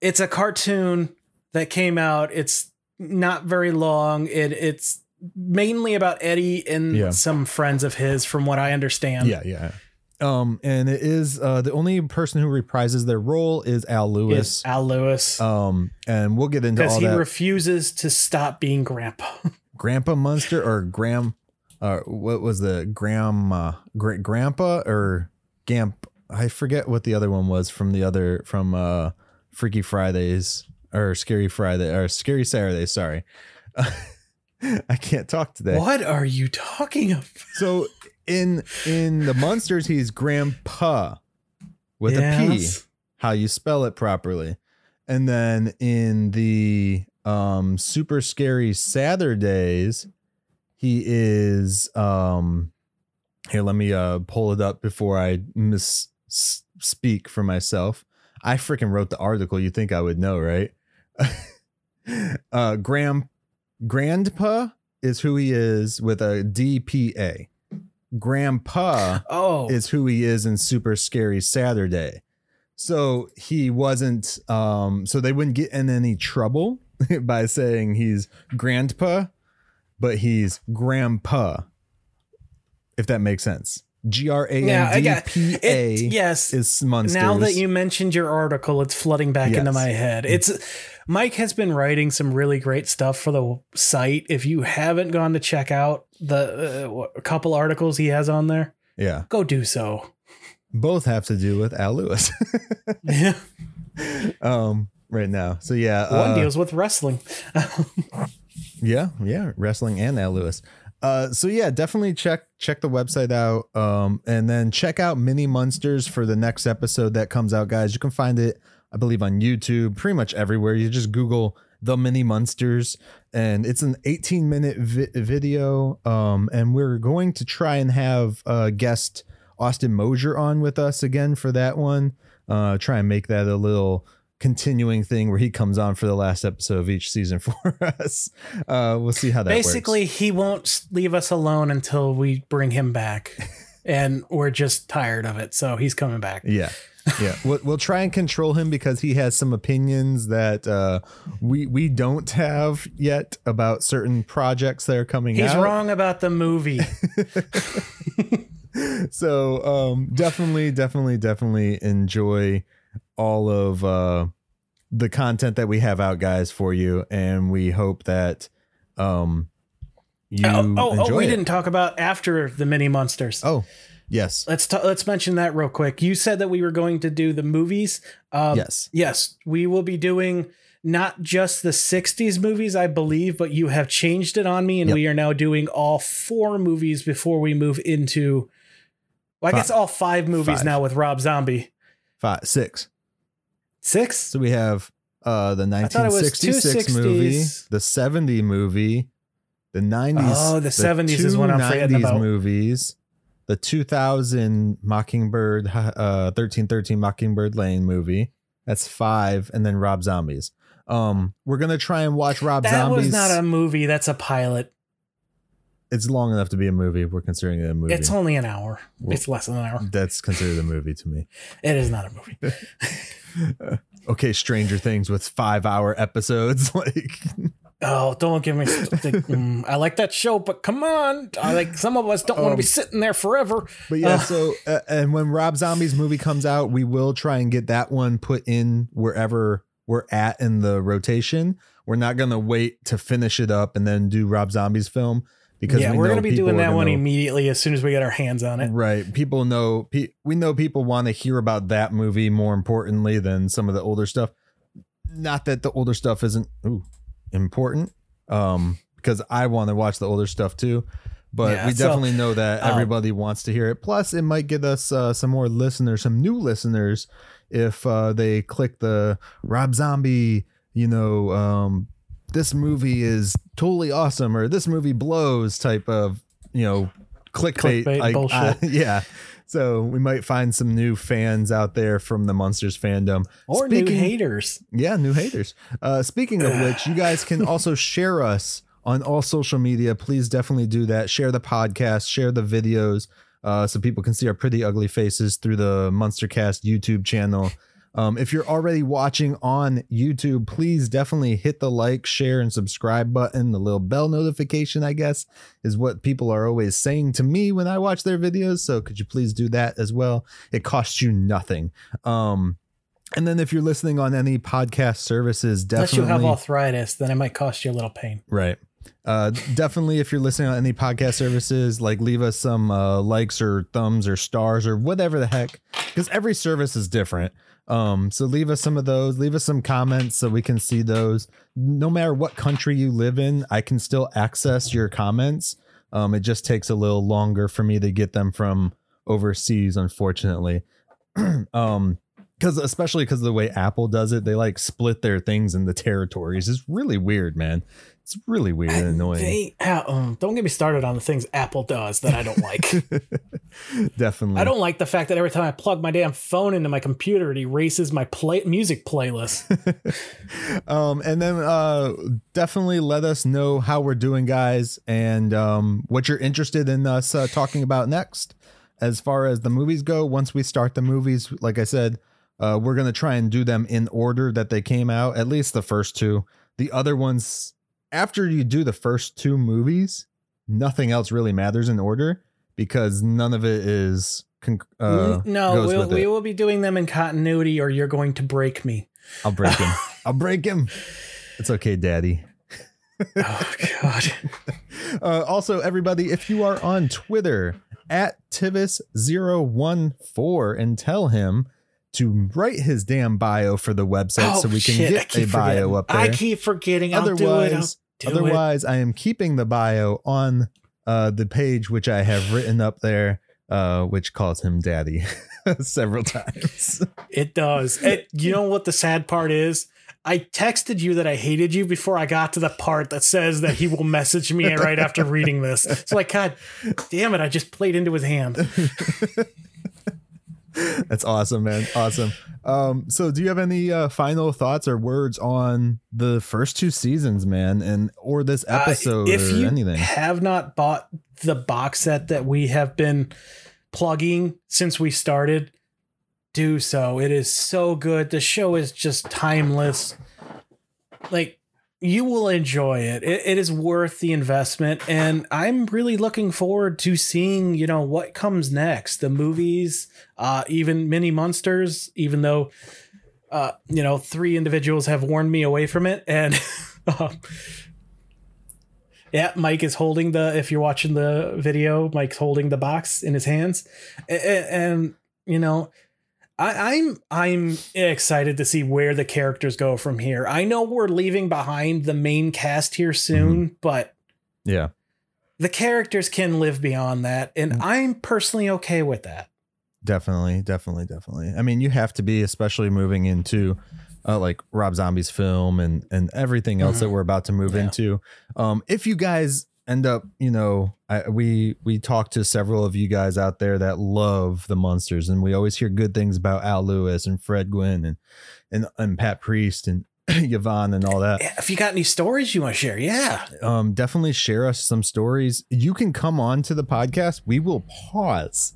B: it's a cartoon that came out it's not very long it it's mainly about eddie and
A: Yeah.
B: some friends of his from what i understand
A: yeah, yeah. Um, and it is uh the only person who reprises their role is Al
B: is
A: Lewis.
B: al lewis
A: Um, and we'll get into
B: because he
A: that.
B: refuses to stop being grandpa [laughs]
A: Grandpa Munster or Gram, uh, what was the Grandma, great Grandpa or Gamp? I forget what the other one was from the other from uh Freaky Fridays or Scary Friday or Scary Saturday. Sorry, [laughs] I can't talk today.
B: what are you talking about
A: So in in the Munsters, he's Grandpa with a P. How you spell it properly. And then in the um super scary Saturdays, he is um here let me uh pull it up before I miss s- speak for myself. I freaking wrote the article. You think I would know, right? [laughs] uh Gram Grandpa is who he is with a DPA. Grandpa
B: oh
A: is who he is in Super Scary Saturday. So he wasn't um so they wouldn't get in any trouble [laughs] by saying he's grandpa, but he's grandpa. If that makes sense. G R A N D P
B: it, yes
A: is monsters.
B: Now that you mentioned your article, it's flooding back into my head. It's Myke has been writing some really great stuff for the site. If you haven't gone to check out the uh, a couple articles he has on there,
A: yeah,
B: go do so.
A: both have to do with Al Lewis. [laughs]
B: Yeah.
A: um right now. So yeah,
B: One
A: uh,
B: deals with wrestling. [laughs]
A: Yeah, yeah, wrestling and Al Lewis. Uh, so yeah, definitely check check the website out, um, and then check out Mini Munsters for the next episode that comes out, guys. You can find it, I believe, on YouTube, pretty much everywhere. You just Google the Mini Munsters, and it's an 18 minute vi- video. Um, and we're going to try and have uh, guest Austin Mosier on with us again for that one. Uh, try and make that a little continuing thing where he comes on for the last episode of each season [laughs] for us. Uh, we'll see how that
B: Basically,
A: works.
B: he won't leave us alone until we bring him back. [laughs] and we're just tired of it. So he's coming back.
A: Yeah. Yeah, we'll, we'll try and control him because he has some opinions that uh, we we don't have yet about certain projects that are coming
B: He's
A: out.
B: wrong about the movie. [laughs]
A: so um, definitely, definitely, definitely enjoy all of uh, the content that we have out, guys, for you, and we hope that um, you
B: oh, oh,
A: enjoy
B: oh, we
A: it.
B: didn't talk about after the mini Munsters.
A: Oh, yes,
B: Let's ta- let's mention that real quick. You said that we were going to do the movies. Um,
A: yes,
B: Yes, we will be doing not just the 60s movies, I believe, but you have changed it on me, and
A: Yep.
B: we are now doing all four movies before we move into. Well, I
A: Five.
B: guess all five movies
A: Five.
B: now with Rob Zombie.
A: five, six.
B: Six?
A: So we have uh the
B: thought it was two
A: 1966 movie, the 70 movie, the 90s.
B: Oh, the 70s is what I'm forgetting about.
A: movies, the 2000 Mockingbird, uh, 1313 Mockingbird Lane movie. That's five, and then Rob Zombies. Um, we're gonna try and watch Rob
B: That
A: Zombies.
B: was not a movie. That's a pilot.
A: it's long enough to be a movie. We're considering it a movie.
B: It's only an hour.
A: Well-
B: it's less than an hour.
A: That's considered a movie to me. [laughs]
B: It is not a movie. [laughs]
A: Okay, Stranger Things with five hour episodes. [laughs] Like,
B: Oh, don't give me. [laughs] Mm, I like that show, but come on. I like some of us don't want to
A: Um,
B: be sitting there forever.
A: But yeah,
B: Uh.
A: so uh, and when Rob Zombie's movie comes out, we will try and get that one put in wherever we're at in the rotation. We're not gonna wait to finish it up and then do Rob Zombie's film because
B: yeah,
A: we
B: we're gonna be doing that one immediately as soon as we get our hands on it.
A: Right, people know. Pe- we know people want to hear about that movie more importantly than some of the older stuff. Not that the older stuff isn't ooh, important, um, because I want to watch the older stuff too. but
B: Yeah,
A: we
B: so,
A: definitely know that
B: um,
A: everybody wants to hear it. Plus, it might get us uh, some more listeners, some new listeners, if uh, they click the Rob Zombie, you know, um, this movie is totally awesome or this movie blows type of, you know, clickbait.
B: Clickbait
A: like,
B: bullshit.
A: uh, [laughs] yeah. So we might find some new fans out there from the Munsters fandom.
B: or
A: Speaking-
B: new haters.
A: yeah, new haters. Uh, speaking of which, you guys can [laughs] also share us on all social media. Please definitely do that. Share the podcast, share the videos, uh, so people can see our pretty ugly faces through the Munstercast YouTube channel. Um, if you're already watching on YouTube, please definitely hit the like, share, and subscribe button. The little bell notification, I guess, is what people are always saying to me when I watch their videos. So could you please do that as well? It costs you nothing. Um, and then if you're listening on any podcast services, definitely.
B: Unless you have arthritis, then it might cost you a little pain.
A: right. Uh, definitely if you're listening on any podcast services, like leave us some uh, likes or thumbs or stars or whatever the heck, because every service is different. Um, so leave us some of those. Leave us some comments so we can see those. No matter what country you live in, I can still access your comments. Um, it just takes a little longer for me to get them from overseas, unfortunately. [clears throat] um, because especially because of the way Apple does it, they like split their things in the territories. It's really weird, man. It's really weird and annoying.
B: They, uh, um, don't get me started on the things Apple does that I don't like. [laughs]
A: Definitely.
B: I don't like the fact that every time I plug my damn phone into my computer, it erases my play music playlist. [laughs]
A: um, and then uh, definitely let us know how we're doing, guys, and um, what you're interested in us uh, talking about next. As far as the movies go, once we start the movies, like I said, uh, we're gonna try and do them in order that they came out. At least the first two. The other ones, after you do the first two movies, nothing else really matters in order because none of it is. Uh,
B: no, we'll, we will be doing them in continuity, or you're going to break me.
A: I'll break him. [laughs] I'll break him. It's okay, Daddy. [laughs]
B: Oh God! [laughs]
A: Uh, also, everybody, if you are on Twitter at Tivis014 and tell him to write his damn bio for the website
B: Oh,
A: so we can
B: shit,
A: get a
B: keep
A: bio up there.
B: I keep forgetting. I'll do
A: otherwise,
B: it.
A: I am keeping the bio on uh, the page which I have written up there, uh, which calls him Daddy [laughs] several times.
B: It does. It, you know what the sad part is? I texted you that I hated you before I got to the part that says that he will message me right after reading this. So like, God damn it! I just played into his hand. [laughs]
A: That's awesome, man. Awesome. Um, so do you have any uh, final thoughts or words on the first two seasons, man, and or this
B: Uh,
A: episode
B: if
A: or
B: you
A: anything?
B: have not bought the box set that we have been plugging since we started, do so. It is so good. The show is just timeless. Like you will enjoy it. it. It is worth the investment, and I'm really looking forward to seeing you know what comes next. The movies, uh, even mini Munsters. Even though, uh, you know, three individuals have warned me away from it, and. [laughs] um, yeah, Myke is holding the. If you're watching the video, Myke's holding the box in his hands, A- a- and, you know, I, I'm I'm excited to see where the characters go from here. I know we're leaving behind the main cast here soon, but
A: yeah,
B: the characters can live beyond that, and I'm personally okay with that.
A: definitely, definitely, definitely. I mean, you have to be, especially moving into uh, like Rob Zombie's film and and everything else that
B: Mhm.
A: we're about to move
B: Yeah.
A: into. Um, if you guys end up, you know, I, we we talked to several of you guys out there that love the Munsters, and we always hear good things about Al Lewis and Fred Gwynne and and and Pat Priest and [clears throat] Yvonne and all that.
B: If you got any stories you want to share, yeah,
A: um, definitely share us some stories. You can come on to the podcast. We will pause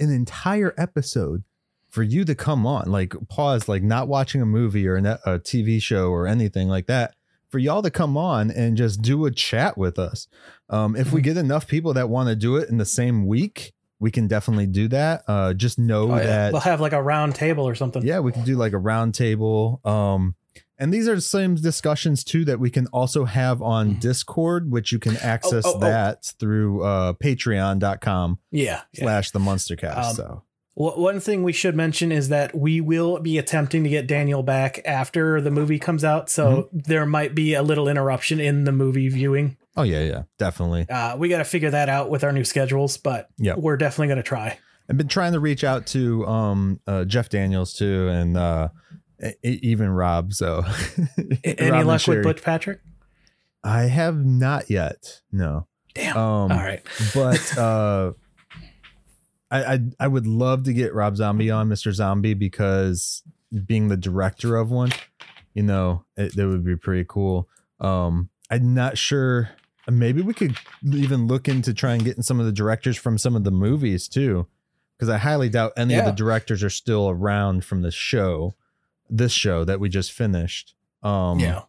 A: an entire episode for you to come on, like pause, like not watching a movie or a, a TV show or anything like that, for y'all to come on and just do a chat with us. Um, if we
B: Mm-hmm.
A: get enough people that want to do it in the same week, we can definitely do that. Uh, just know
B: Oh, yeah.
A: that
B: we'll have like a round table or something.
A: yeah, we can do like a round table. Um, and these are the same discussions too that we can also have on Discord, which you can access
B: oh, oh.
A: that through uh, patreon.com
B: yeah. yeah.
A: slash the munstercast.
B: Um,
A: so
B: One thing we should mention is that we will be attempting to get Daniel back after the movie comes out, so there might be a little interruption in the movie viewing.
A: Oh yeah, yeah, definitely.
B: Uh, we got to figure that out with our new schedules, but
A: Yep.
B: we're definitely going to try.
A: I've been trying to reach out to um uh, Jeff Daniels too, and uh, even Rob. So [laughs]
B: A-
A: Rob
B: Any luck with Butch Patrick?
A: I have not yet. No.
B: Damn.
A: Um,
B: All right.
A: but [laughs] uh, I, I I would love to get Rob Zombie on Mr. Zombie because being the director of one, you know, it, that would be pretty cool. Um, I'm not sure. Maybe we could even look into trying getting some of the directors from some of the movies too, because I highly doubt any of the directors are still around from the show, this show that we just finished. Um,
B: yeah.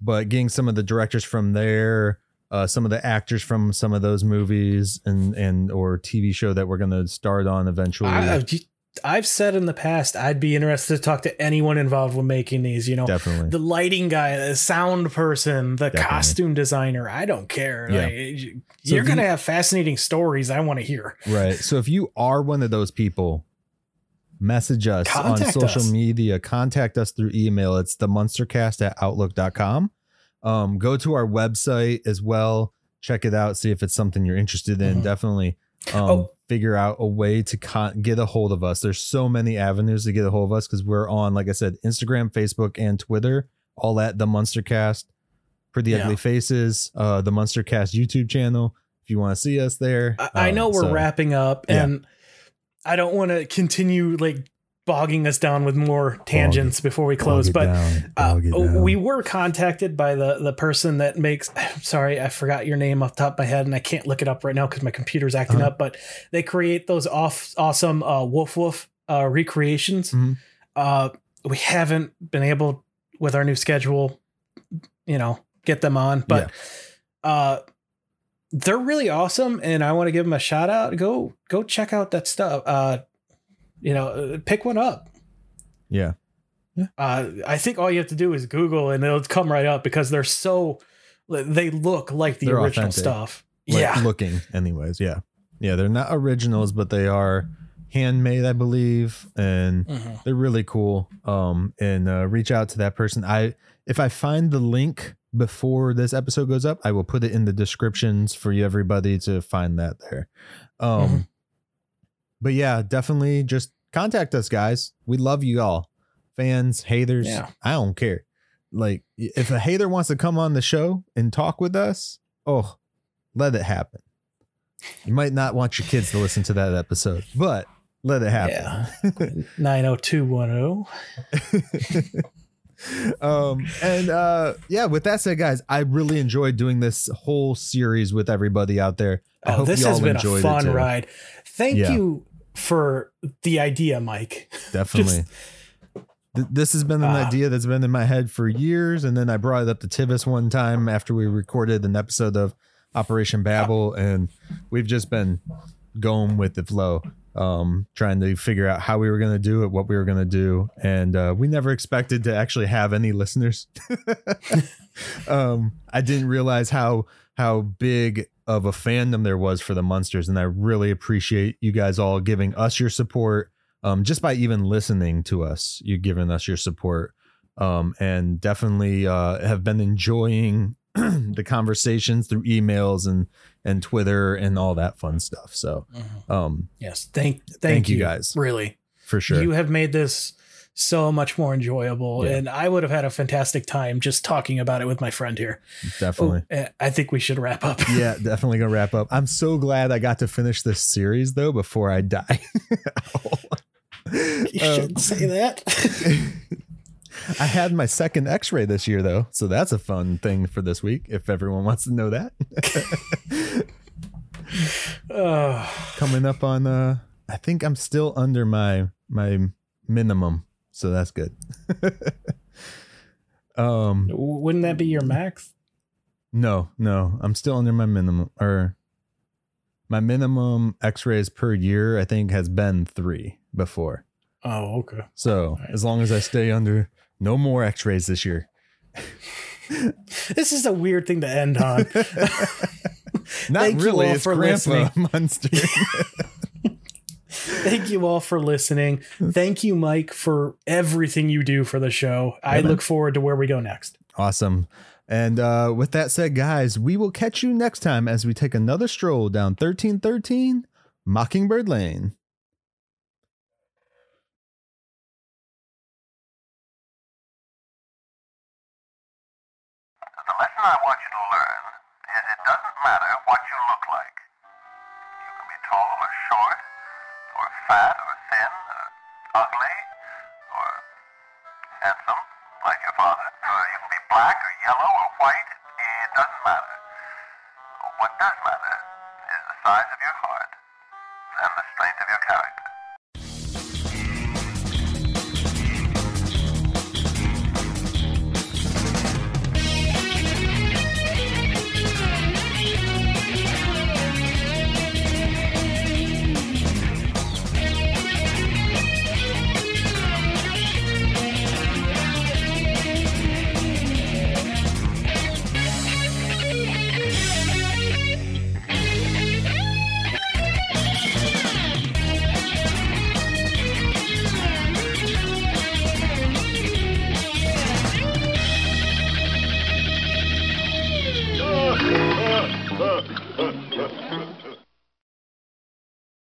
A: but getting some of the directors from there, uh, some of the actors from some of those movies and and or TV show that we're gonna start on eventually.
B: I, I've said in the past I'd be interested to talk to anyone involved with making these. You know,
A: definitely.
B: the lighting guy, the sound person, the
A: Definitely.
B: costume designer. I don't care.
A: Yeah.
B: Like,
A: So
B: you're gonna
A: you-
B: have fascinating stories I want to hear.
A: right. So if you are one of those people, message us on social
B: us.
A: media, contact us through email. It's the munstercast at outlook.com. Um, go to our website as well. Check it out. See if it's something you're interested in.
B: Mhm.
A: Definitely um,
B: Oh.
A: figure out a way to con- get a hold of us. There's so many avenues to get a hold of us because we're on, like I said, Instagram, Facebook, and Twitter, all at the Munstercast. Pretty
B: Yeah.
A: Ugly Faces, uh, the Munstercast YouTube channel. If you want to see us there,
B: I, I
A: Um,
B: know we're
A: so-
B: wrapping up,
A: yeah.
B: and I don't want to continue like bogging us down with more tangents before we close. But uh,
A: bog
B: we were contacted by the the person that makes. [sighs] Sorry, I forgot your name off the top of my head, and I can't look it up right now because my computer's acting
A: Uh-huh.
B: up. But they create those off awesome uh, woof woof uh, recreations.
A: Mhm.
B: Uh, we haven't been able with our new schedule, you know, get them on, but uh, they're really awesome, and I want to give them a shout out. Go go check out that stuff. Uh, you know, uh, pick one up.
A: yeah,
B: Uh, I think all you have to do is Google and it'll come right up because they're so they look like the
A: They're
B: original
A: authentic.
B: stuff.
A: like
B: yeah,
A: looking, anyways. Yeah, yeah, they're not originals, but they are handmade, I believe, and
B: Mhm.
A: they're really cool um and uh, reach out to that person i if i find the link before this episode goes up i will put it in the descriptions for you everybody to find that there um
B: Mhm.
A: But yeah definitely just contact us guys. We love you all. Fans haters
B: Yeah.
A: i don't care. Like if a hater wants to come on the show and talk with us oh let it happen. You might not want your kids to listen to that episode but let it happen. [laughs]
B: Nine zero two one zero. Oh. [laughs]
A: um and uh yeah with that said guys i really enjoyed doing this whole series with everybody out there I
B: Oh,
A: hope
B: this
A: you
B: has
A: all
B: been a
A: enjoyed it
B: fun ride. Thank
A: Yeah.
B: you for the idea, Myke. [laughs]
A: definitely Th- this has been an
B: Ah.
A: idea that's been in my head for years and then i brought it up to tivis one time after we recorded an episode of operation babel and we've just been going with the flow um trying to figure out how we were going to do it what we were going to do. And uh we never expected to actually have any listeners. [laughs] Um i didn't realize how how big of a fandom there was for the Munsters and i really appreciate you guys all giving us your support um just by even listening to us. You giving us your support um and definitely uh have been enjoying [clears throat] the conversations through emails and and twitter and all that fun stuff so um
B: Yes, thank thank,
A: Thank you
B: you
A: guys.
B: Really,
A: for sure
B: you have made this so much more enjoyable,
A: Yeah.
B: and I would have had a fantastic time just talking about it with my friend here.
A: definitely
B: Oh, eh, I think we should wrap up. [laughs]
A: yeah, [laughs] definitely gonna wrap up. I'm so glad I got to finish this series though before I die. [laughs]
B: you
A: Um,
B: shouldn't say that.
A: I had my second X-ray this year though, so that's a fun thing for this week. If everyone wants to know that, [sighs] coming up on uh, I think I'm still under my my minimum, so that's good. [laughs] um,
B: wouldn't that be your max?
A: no, no, I'm still under my minimum or my minimum X-rays per year. I think has been three before.
B: Oh, okay.
A: So
B: Right.
A: as long as I stay under no more X-rays this year.
B: this is a weird thing to end on. [laughs] [laughs]
A: Not
B: Thank
A: really.
B: You
A: all
B: for
A: Grandpa. [laughs] Munster.
B: Thank you all for listening. Thank you, Myke, for everything you do for the show. I look forward to where we go next.
A: Awesome. And uh, with that said, guys, we will catch you next time as we take another stroll down 1313 Mockingbird Lane.
C: short, or fat, or thin, or ugly, or handsome, like your father. Uh, you can be black, or yellow, or white,